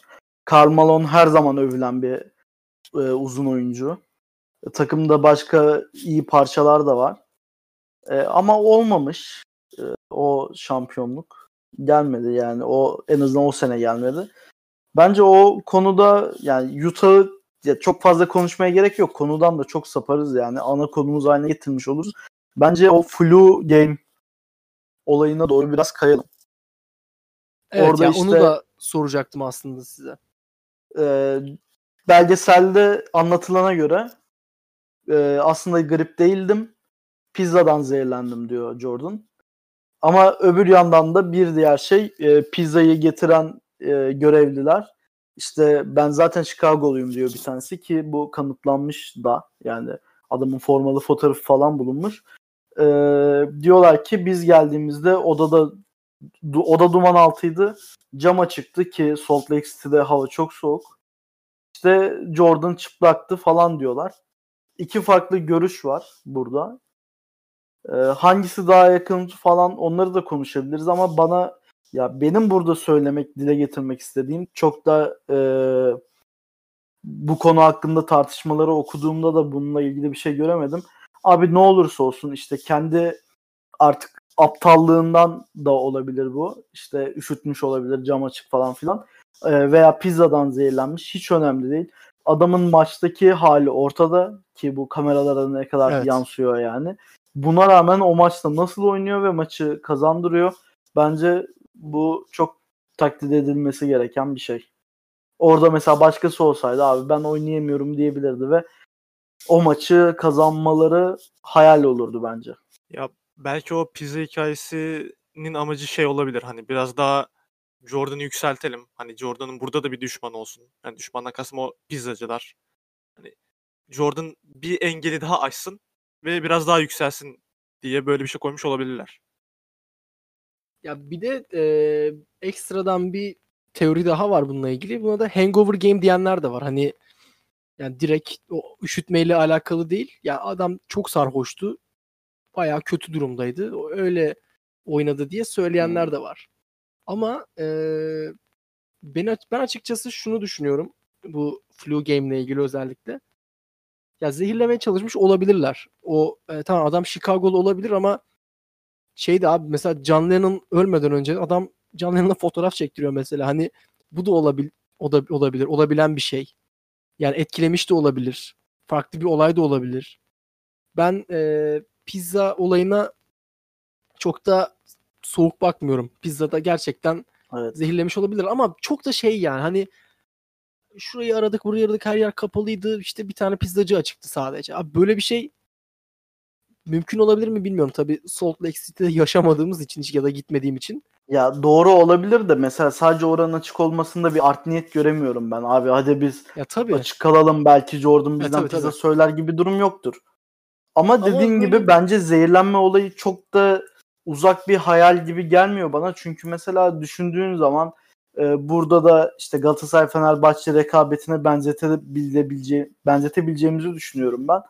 [SPEAKER 2] Karl Malone her zaman övülen bir e, uzun oyuncu. E, takımda başka iyi parçalar da var. E, ama olmamış e, o şampiyonluk. Gelmedi yani. O en azından o sene gelmedi. Bence o konuda yani Utah'ı ya çok fazla konuşmaya gerek yok. Konudan da çok saparız yani. Ana konumuz haline getirmiş oluruz. Bence o flu game olayına doğru biraz kayalım.
[SPEAKER 1] Evet
[SPEAKER 2] Orada
[SPEAKER 1] ya
[SPEAKER 2] işte-
[SPEAKER 1] onu da soracaktım aslında size.
[SPEAKER 2] Ee, belgeselde anlatılana göre e, aslında grip değildim. Pizzadan zehirlendim diyor Jordan. Ama öbür yandan da bir diğer şey e, pizzayı getiren e, görevliler işte ben zaten Chicago'luyum diyor bir tanesi ki bu kanıtlanmış da yani adamın formalı fotoğrafı falan bulunmuş. Ee, diyorlar ki biz geldiğimizde odada du- oda duman altıydı. Cama çıktı ki Salt Lake City'de hava çok soğuk. İşte Jordan çıplaktı falan diyorlar. İki farklı görüş var burada. Ee, hangisi daha yakın falan onları da konuşabiliriz ama bana ya benim burada söylemek, dile getirmek istediğim çok da e, bu konu hakkında tartışmaları okuduğumda da bununla ilgili bir şey göremedim. Abi ne olursa olsun işte kendi artık aptallığından da olabilir bu. İşte üşütmüş olabilir, cam açık falan filan. Ee, veya pizzadan zehirlenmiş. Hiç önemli değil. Adamın maçtaki hali ortada ki bu kameralara ne kadar
[SPEAKER 1] Evet.
[SPEAKER 2] yansıyor yani. Buna rağmen o maçta nasıl oynuyor ve maçı kazandırıyor. Bence bu çok takdir edilmesi gereken bir şey. Orada mesela başkası olsaydı abi ben oynayamıyorum diyebilirdi ve o maçı kazanmaları hayal olurdu bence.
[SPEAKER 3] Ya belki o pizza hikayesinin amacı şey olabilir. Hani biraz daha Jordan'ı yükseltelim. Hani Jordan'ın burada da bir düşman olsun. Yani düşmandan kastım o pizzacılar. Hani Jordan bir engeli daha aşsın ve biraz daha yükselsin diye böyle bir şey koymuş olabilirler.
[SPEAKER 1] Ya bir de e, ekstradan bir teori daha var bununla ilgili. Buna da hangover game diyenler de var. Hani yani direkt o üşütmeyle alakalı değil. Ya adam çok sarhoştu. Bayağı kötü durumdaydı. Öyle oynadı diye söyleyenler de var. Ama e, ben, ben açıkçası şunu düşünüyorum. Bu flu game ile ilgili özellikle. Ya zehirlemeye çalışmış olabilirler. O e, tamam adam Chicago'lu olabilir ama şeydi abi mesela John Lennon ölmeden önce adam John Lennon'la fotoğraf çektiriyor mesela. Hani bu da olabil o da olabilir. Olabilen bir şey. Yani etkilemiş de olabilir. Farklı bir olay da olabilir. Ben e, pizza olayına çok da soğuk bakmıyorum. Pizzada gerçekten
[SPEAKER 2] Evet.
[SPEAKER 1] zehirlemiş olabilir ama çok da şey yani hani şurayı aradık burayı aradık her yer kapalıydı işte bir tane pizzacı açıktı sadece. Abi böyle bir şey mümkün olabilir mi bilmiyorum. Tabii Salt Lake City'de yaşamadığımız için ya da gitmediğim için.
[SPEAKER 2] Ya doğru olabilir de mesela sadece oranın açık olmasında bir art niyet göremiyorum ben. Abi hadi biz
[SPEAKER 1] Ya tabii.
[SPEAKER 2] açık kalalım belki Jordan bizden
[SPEAKER 1] tabii,
[SPEAKER 2] pizza
[SPEAKER 1] tabii.
[SPEAKER 2] söyler gibi durum yoktur. Ama
[SPEAKER 1] Ama
[SPEAKER 2] dediğin
[SPEAKER 1] böyle-
[SPEAKER 2] gibi bence zehirlenme olayı çok da uzak bir hayal gibi gelmiyor bana. Çünkü mesela düşündüğün zaman e, burada da işte Galatasaray Fenerbahçe rekabetine benzetebileceği, benzetebileceğimizi düşünüyorum ben.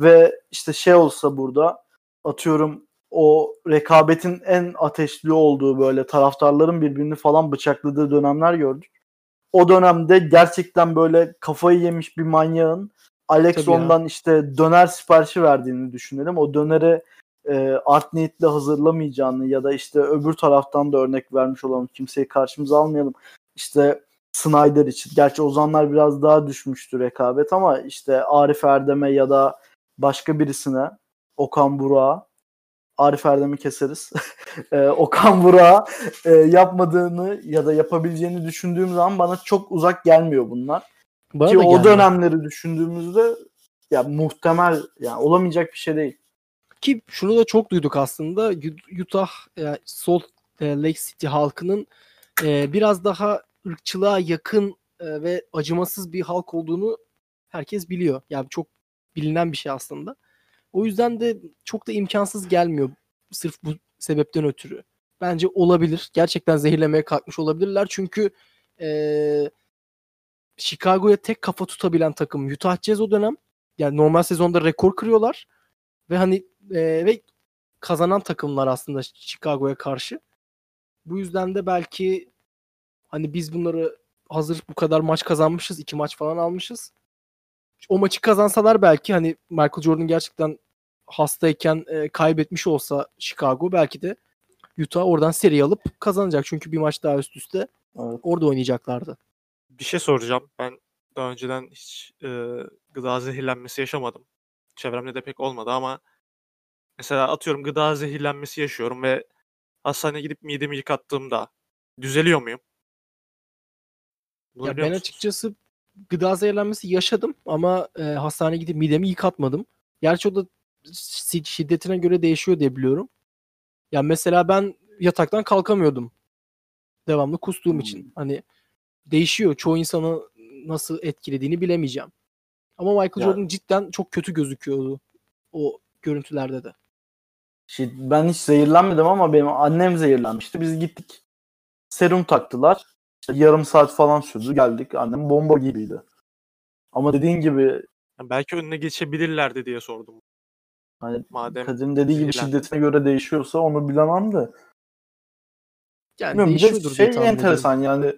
[SPEAKER 2] Ve işte şey olsa burada atıyorum o rekabetin en ateşli olduğu böyle taraftarların birbirini falan bıçakladığı dönemler gördük. O dönemde gerçekten böyle kafayı yemiş bir manyağın Alex
[SPEAKER 1] Tabii ya.
[SPEAKER 2] ondan işte döner siparişi verdiğini düşünelim. O döneri e, art niyetle hazırlamayacağını ya da işte öbür taraftan da örnek vermiş olalım. Kimseyi karşımıza almayalım. İşte Snyder için. Gerçi Ozanlar biraz daha düşmüştü rekabet ama işte Arif Erdem'e ya da başka birisine Okan Burak'a Arif Erdem'i keseriz. e, Okan Burak'a e, yapmadığını ya da yapabileceğini düşündüğüm zaman bana çok uzak gelmiyor bunlar.
[SPEAKER 1] Bana
[SPEAKER 2] Ki o
[SPEAKER 1] gelmiyor.
[SPEAKER 2] dönemleri düşündüğümüzde ya muhtemel yani olamayacak bir şey değil.
[SPEAKER 1] Ki şunu da çok duyduk aslında. Ut- Utah e, Salt e, Lake City halkının e, biraz daha ırkçılığa yakın e, ve acımasız bir halk olduğunu herkes biliyor. Yani çok bilinen bir şey aslında. O yüzden de çok da imkansız gelmiyor sırf bu sebepten ötürü. bence olabilir. Gerçekten zehirlemeye kalkmış olabilirler. Çünkü eee Chicago'ya tek kafa tutabilen takım Utah Jazz o dönem. Yani normal sezonda rekor kırıyorlar. Ve hani eee, ve kazanan takımlar aslında Chicago'ya karşı. Bu yüzden de belki hani biz bunları hazır bu kadar maç kazanmışız. iki maç falan almışız. O maçı kazansalar belki hani Michael Jordan gerçekten hastayken e, kaybetmiş olsa Chicago belki de Utah oradan seri alıp kazanacak. Çünkü bir maç daha üst üste
[SPEAKER 2] Evet.
[SPEAKER 1] orada oynayacaklardı.
[SPEAKER 3] Bir şey soracağım. Ben daha önceden hiç e, gıda zehirlenmesi yaşamadım. Çevremde de pek olmadı ama mesela atıyorum gıda zehirlenmesi yaşıyorum ve hastaneye gidip midemi yıkattığımda düzeliyor muyum? Bunu
[SPEAKER 1] Ya ben
[SPEAKER 3] musunuz?
[SPEAKER 1] açıkçası gıda zehirlenmesi yaşadım ama e, hastaneye gidip midemi yıkatmadım. Gerçi o da şi- şiddetine göre değişiyor diye biliyorum. Ya mesela ben yataktan kalkamıyordum. Devamlı kustuğum
[SPEAKER 2] Hmm.
[SPEAKER 1] için. Hani değişiyor. Çoğu insanı nasıl etkilediğini bilemeyeceğim. Ama Michael
[SPEAKER 2] Ya-
[SPEAKER 1] Jordan cidden çok kötü gözüküyordu o görüntülerde de.
[SPEAKER 2] Şey, ben hiç zehirlenmedim ama benim annem zehirlenmişti. Biz gittik. Serum taktılar. İşte yarım saat falan sürdü. Geldik. Annem bomba gibiydi. Ama dediğin gibi
[SPEAKER 3] Yani belki önüne geçebilirlerdi diye sordum.
[SPEAKER 2] hani
[SPEAKER 3] Madem
[SPEAKER 2] Kadir'in dediği gibi şiddetine göre değişiyorsa onu bilemem de.
[SPEAKER 1] Yani
[SPEAKER 2] Bilmiyorum, bir
[SPEAKER 1] değişiyordur
[SPEAKER 2] de şey enteresan yani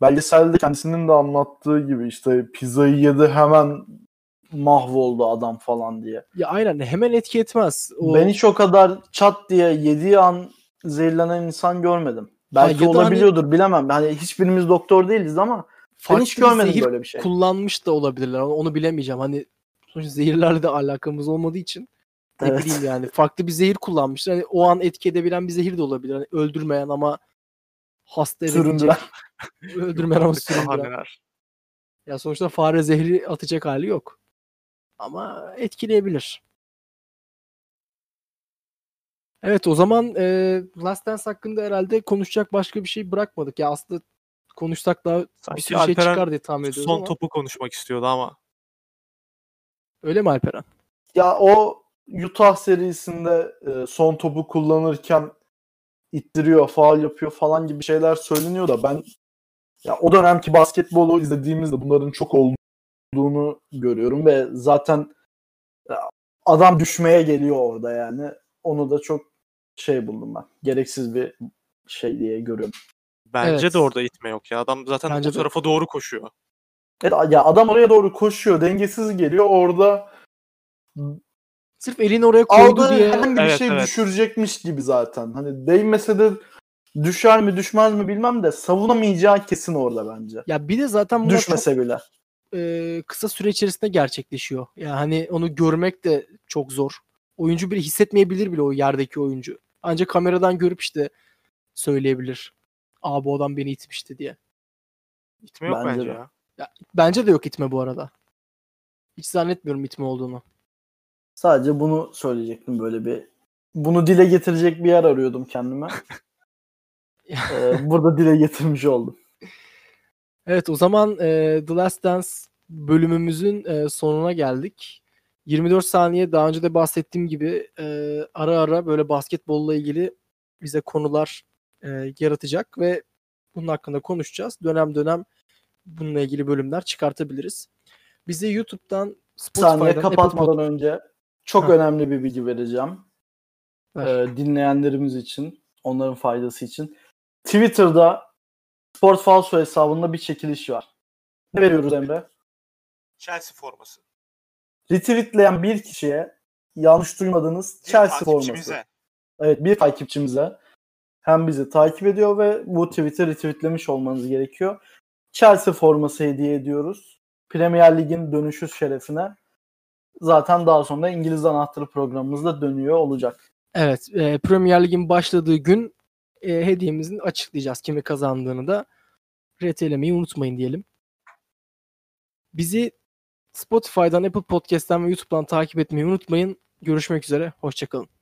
[SPEAKER 2] belgeselde kendisinin de anlattığı gibi işte pizzayı yedi hemen mahvoldu adam falan diye.
[SPEAKER 1] Ya aynen hemen etki etmez. O,
[SPEAKER 2] Ben hiç o kadar çat diye yediği an zehirlenen insan görmedim. Belki
[SPEAKER 1] ya da hani-
[SPEAKER 2] olabiliyordur bilemem. Hani hiçbirimiz doktor değiliz ama ben
[SPEAKER 1] farklı
[SPEAKER 2] hiç
[SPEAKER 1] bir
[SPEAKER 2] görmedim
[SPEAKER 1] zehir
[SPEAKER 2] böyle bir şey.
[SPEAKER 1] kullanmış da olabilirler. Onu, onu bilemeyeceğim. Hani sonuçta zehirlerle de alakamız olmadığı için ne
[SPEAKER 2] Evet.
[SPEAKER 1] bileyim yani farklı bir zehir kullanmışlar. Hani o an etki edebilen bir zehir de olabilir. Hani öldürmeyen ama hasta edebilecek.
[SPEAKER 2] Süründüren.
[SPEAKER 1] öldürmeyen ama süründüren. Ya sonuçta fare zehri atacak hali yok. Ama etkileyebilir. Evet o zaman e, Last Dance hakkında herhalde konuşacak başka bir şey bırakmadık. Ya aslında konuşsak daha bir
[SPEAKER 3] Sanki
[SPEAKER 1] sürü şey
[SPEAKER 3] Alperen
[SPEAKER 1] çıkar diye tahmin ediyoruz
[SPEAKER 3] son
[SPEAKER 1] ama.
[SPEAKER 3] topu konuşmak istiyordu ama
[SPEAKER 1] Öyle mi Alperen?
[SPEAKER 2] Ya o Utah serisinde e, son topu kullanırken ittiriyor, faal yapıyor falan gibi şeyler söyleniyor da ben ya o dönemki basketbolu izlediğimizde bunların çok olduğunu görüyorum ve zaten adam düşmeye geliyor orada yani. Onu da çok şey buldum ben. Gereksiz bir şey diye görüyorum.
[SPEAKER 3] bence
[SPEAKER 1] Evet.
[SPEAKER 3] de orada itme yok ya. Adam zaten
[SPEAKER 1] Bence
[SPEAKER 3] o
[SPEAKER 1] de.
[SPEAKER 3] tarafa doğru koşuyor.
[SPEAKER 2] Evet, ya adam oraya doğru koşuyor, dengesiz geliyor. Orada
[SPEAKER 1] Sırf elini oraya koydu
[SPEAKER 2] aldığı
[SPEAKER 1] diye
[SPEAKER 2] herhangi bir
[SPEAKER 3] Evet,
[SPEAKER 2] şey
[SPEAKER 3] evet.
[SPEAKER 2] düşürecekmiş gibi zaten. Hani değmese de düşer mi düşmez mi bilmem de savunamayacağı kesin orada bence.
[SPEAKER 1] ya bir de zaten bunlar çok
[SPEAKER 2] Düşmese bile.
[SPEAKER 1] e, kısa süre içerisinde gerçekleşiyor. Yani hani onu görmek de çok zor. Oyuncu bile hissetmeyebilir bile o yerdeki oyuncu. Ancak kameradan görüp işte söyleyebilir. Aa bu adam beni itmişti diye.
[SPEAKER 3] İtme yok
[SPEAKER 2] Bence
[SPEAKER 3] bence,
[SPEAKER 2] de.
[SPEAKER 3] ya.
[SPEAKER 1] Bence de yok itme bu arada. Hiç zannetmiyorum itme olduğunu.
[SPEAKER 2] Sadece bunu söyleyecektim böyle bir bunu dile getirecek bir yer arıyordum kendime. Ee, burada dile getirmiş oldum.
[SPEAKER 1] Evet o zaman e, The Last Dance bölümümüzün e, sonuna geldik. 24 saniye daha önce de bahsettiğim gibi e, ara ara böyle basketbolla ilgili bize konular e, yaratacak ve bunun hakkında konuşacağız. Dönem dönem bununla ilgili bölümler çıkartabiliriz. Bize YouTube'dan Spotify'dan
[SPEAKER 2] saniye
[SPEAKER 1] Apple
[SPEAKER 2] kapatmadan
[SPEAKER 1] Pod-
[SPEAKER 2] önce çok
[SPEAKER 1] Ha.
[SPEAKER 2] önemli bir bilgi vereceğim.
[SPEAKER 1] Ver.
[SPEAKER 2] Ee, dinleyenlerimiz için, onların faydası için. Twitter'da Sport Falso hesabında bir çekiliş var. Ne veriyoruz Emre?
[SPEAKER 3] Chelsea forması.
[SPEAKER 2] Retweetleyen bir kişiye yanlış duymadınız Chelsea forması. Evet bir takipçimize hem bizi takip ediyor ve bu tweet'i retweetlemiş olmanız gerekiyor. Chelsea forması hediye ediyoruz. Premier Lig'in dönüşü şerefine. Zaten daha sonra İngiliz anahtarı programımızda dönüyor olacak.
[SPEAKER 1] Evet, e, Premier Lig'in başladığı gün e, hediyemizin açıklayacağız. Kimi kazandığını da retelemeyi unutmayın diyelim. Bizi Spotify'dan, Apple Podcast'ten ve YouTube'dan takip etmeyi unutmayın. Görüşmek üzere, hoşçakalın.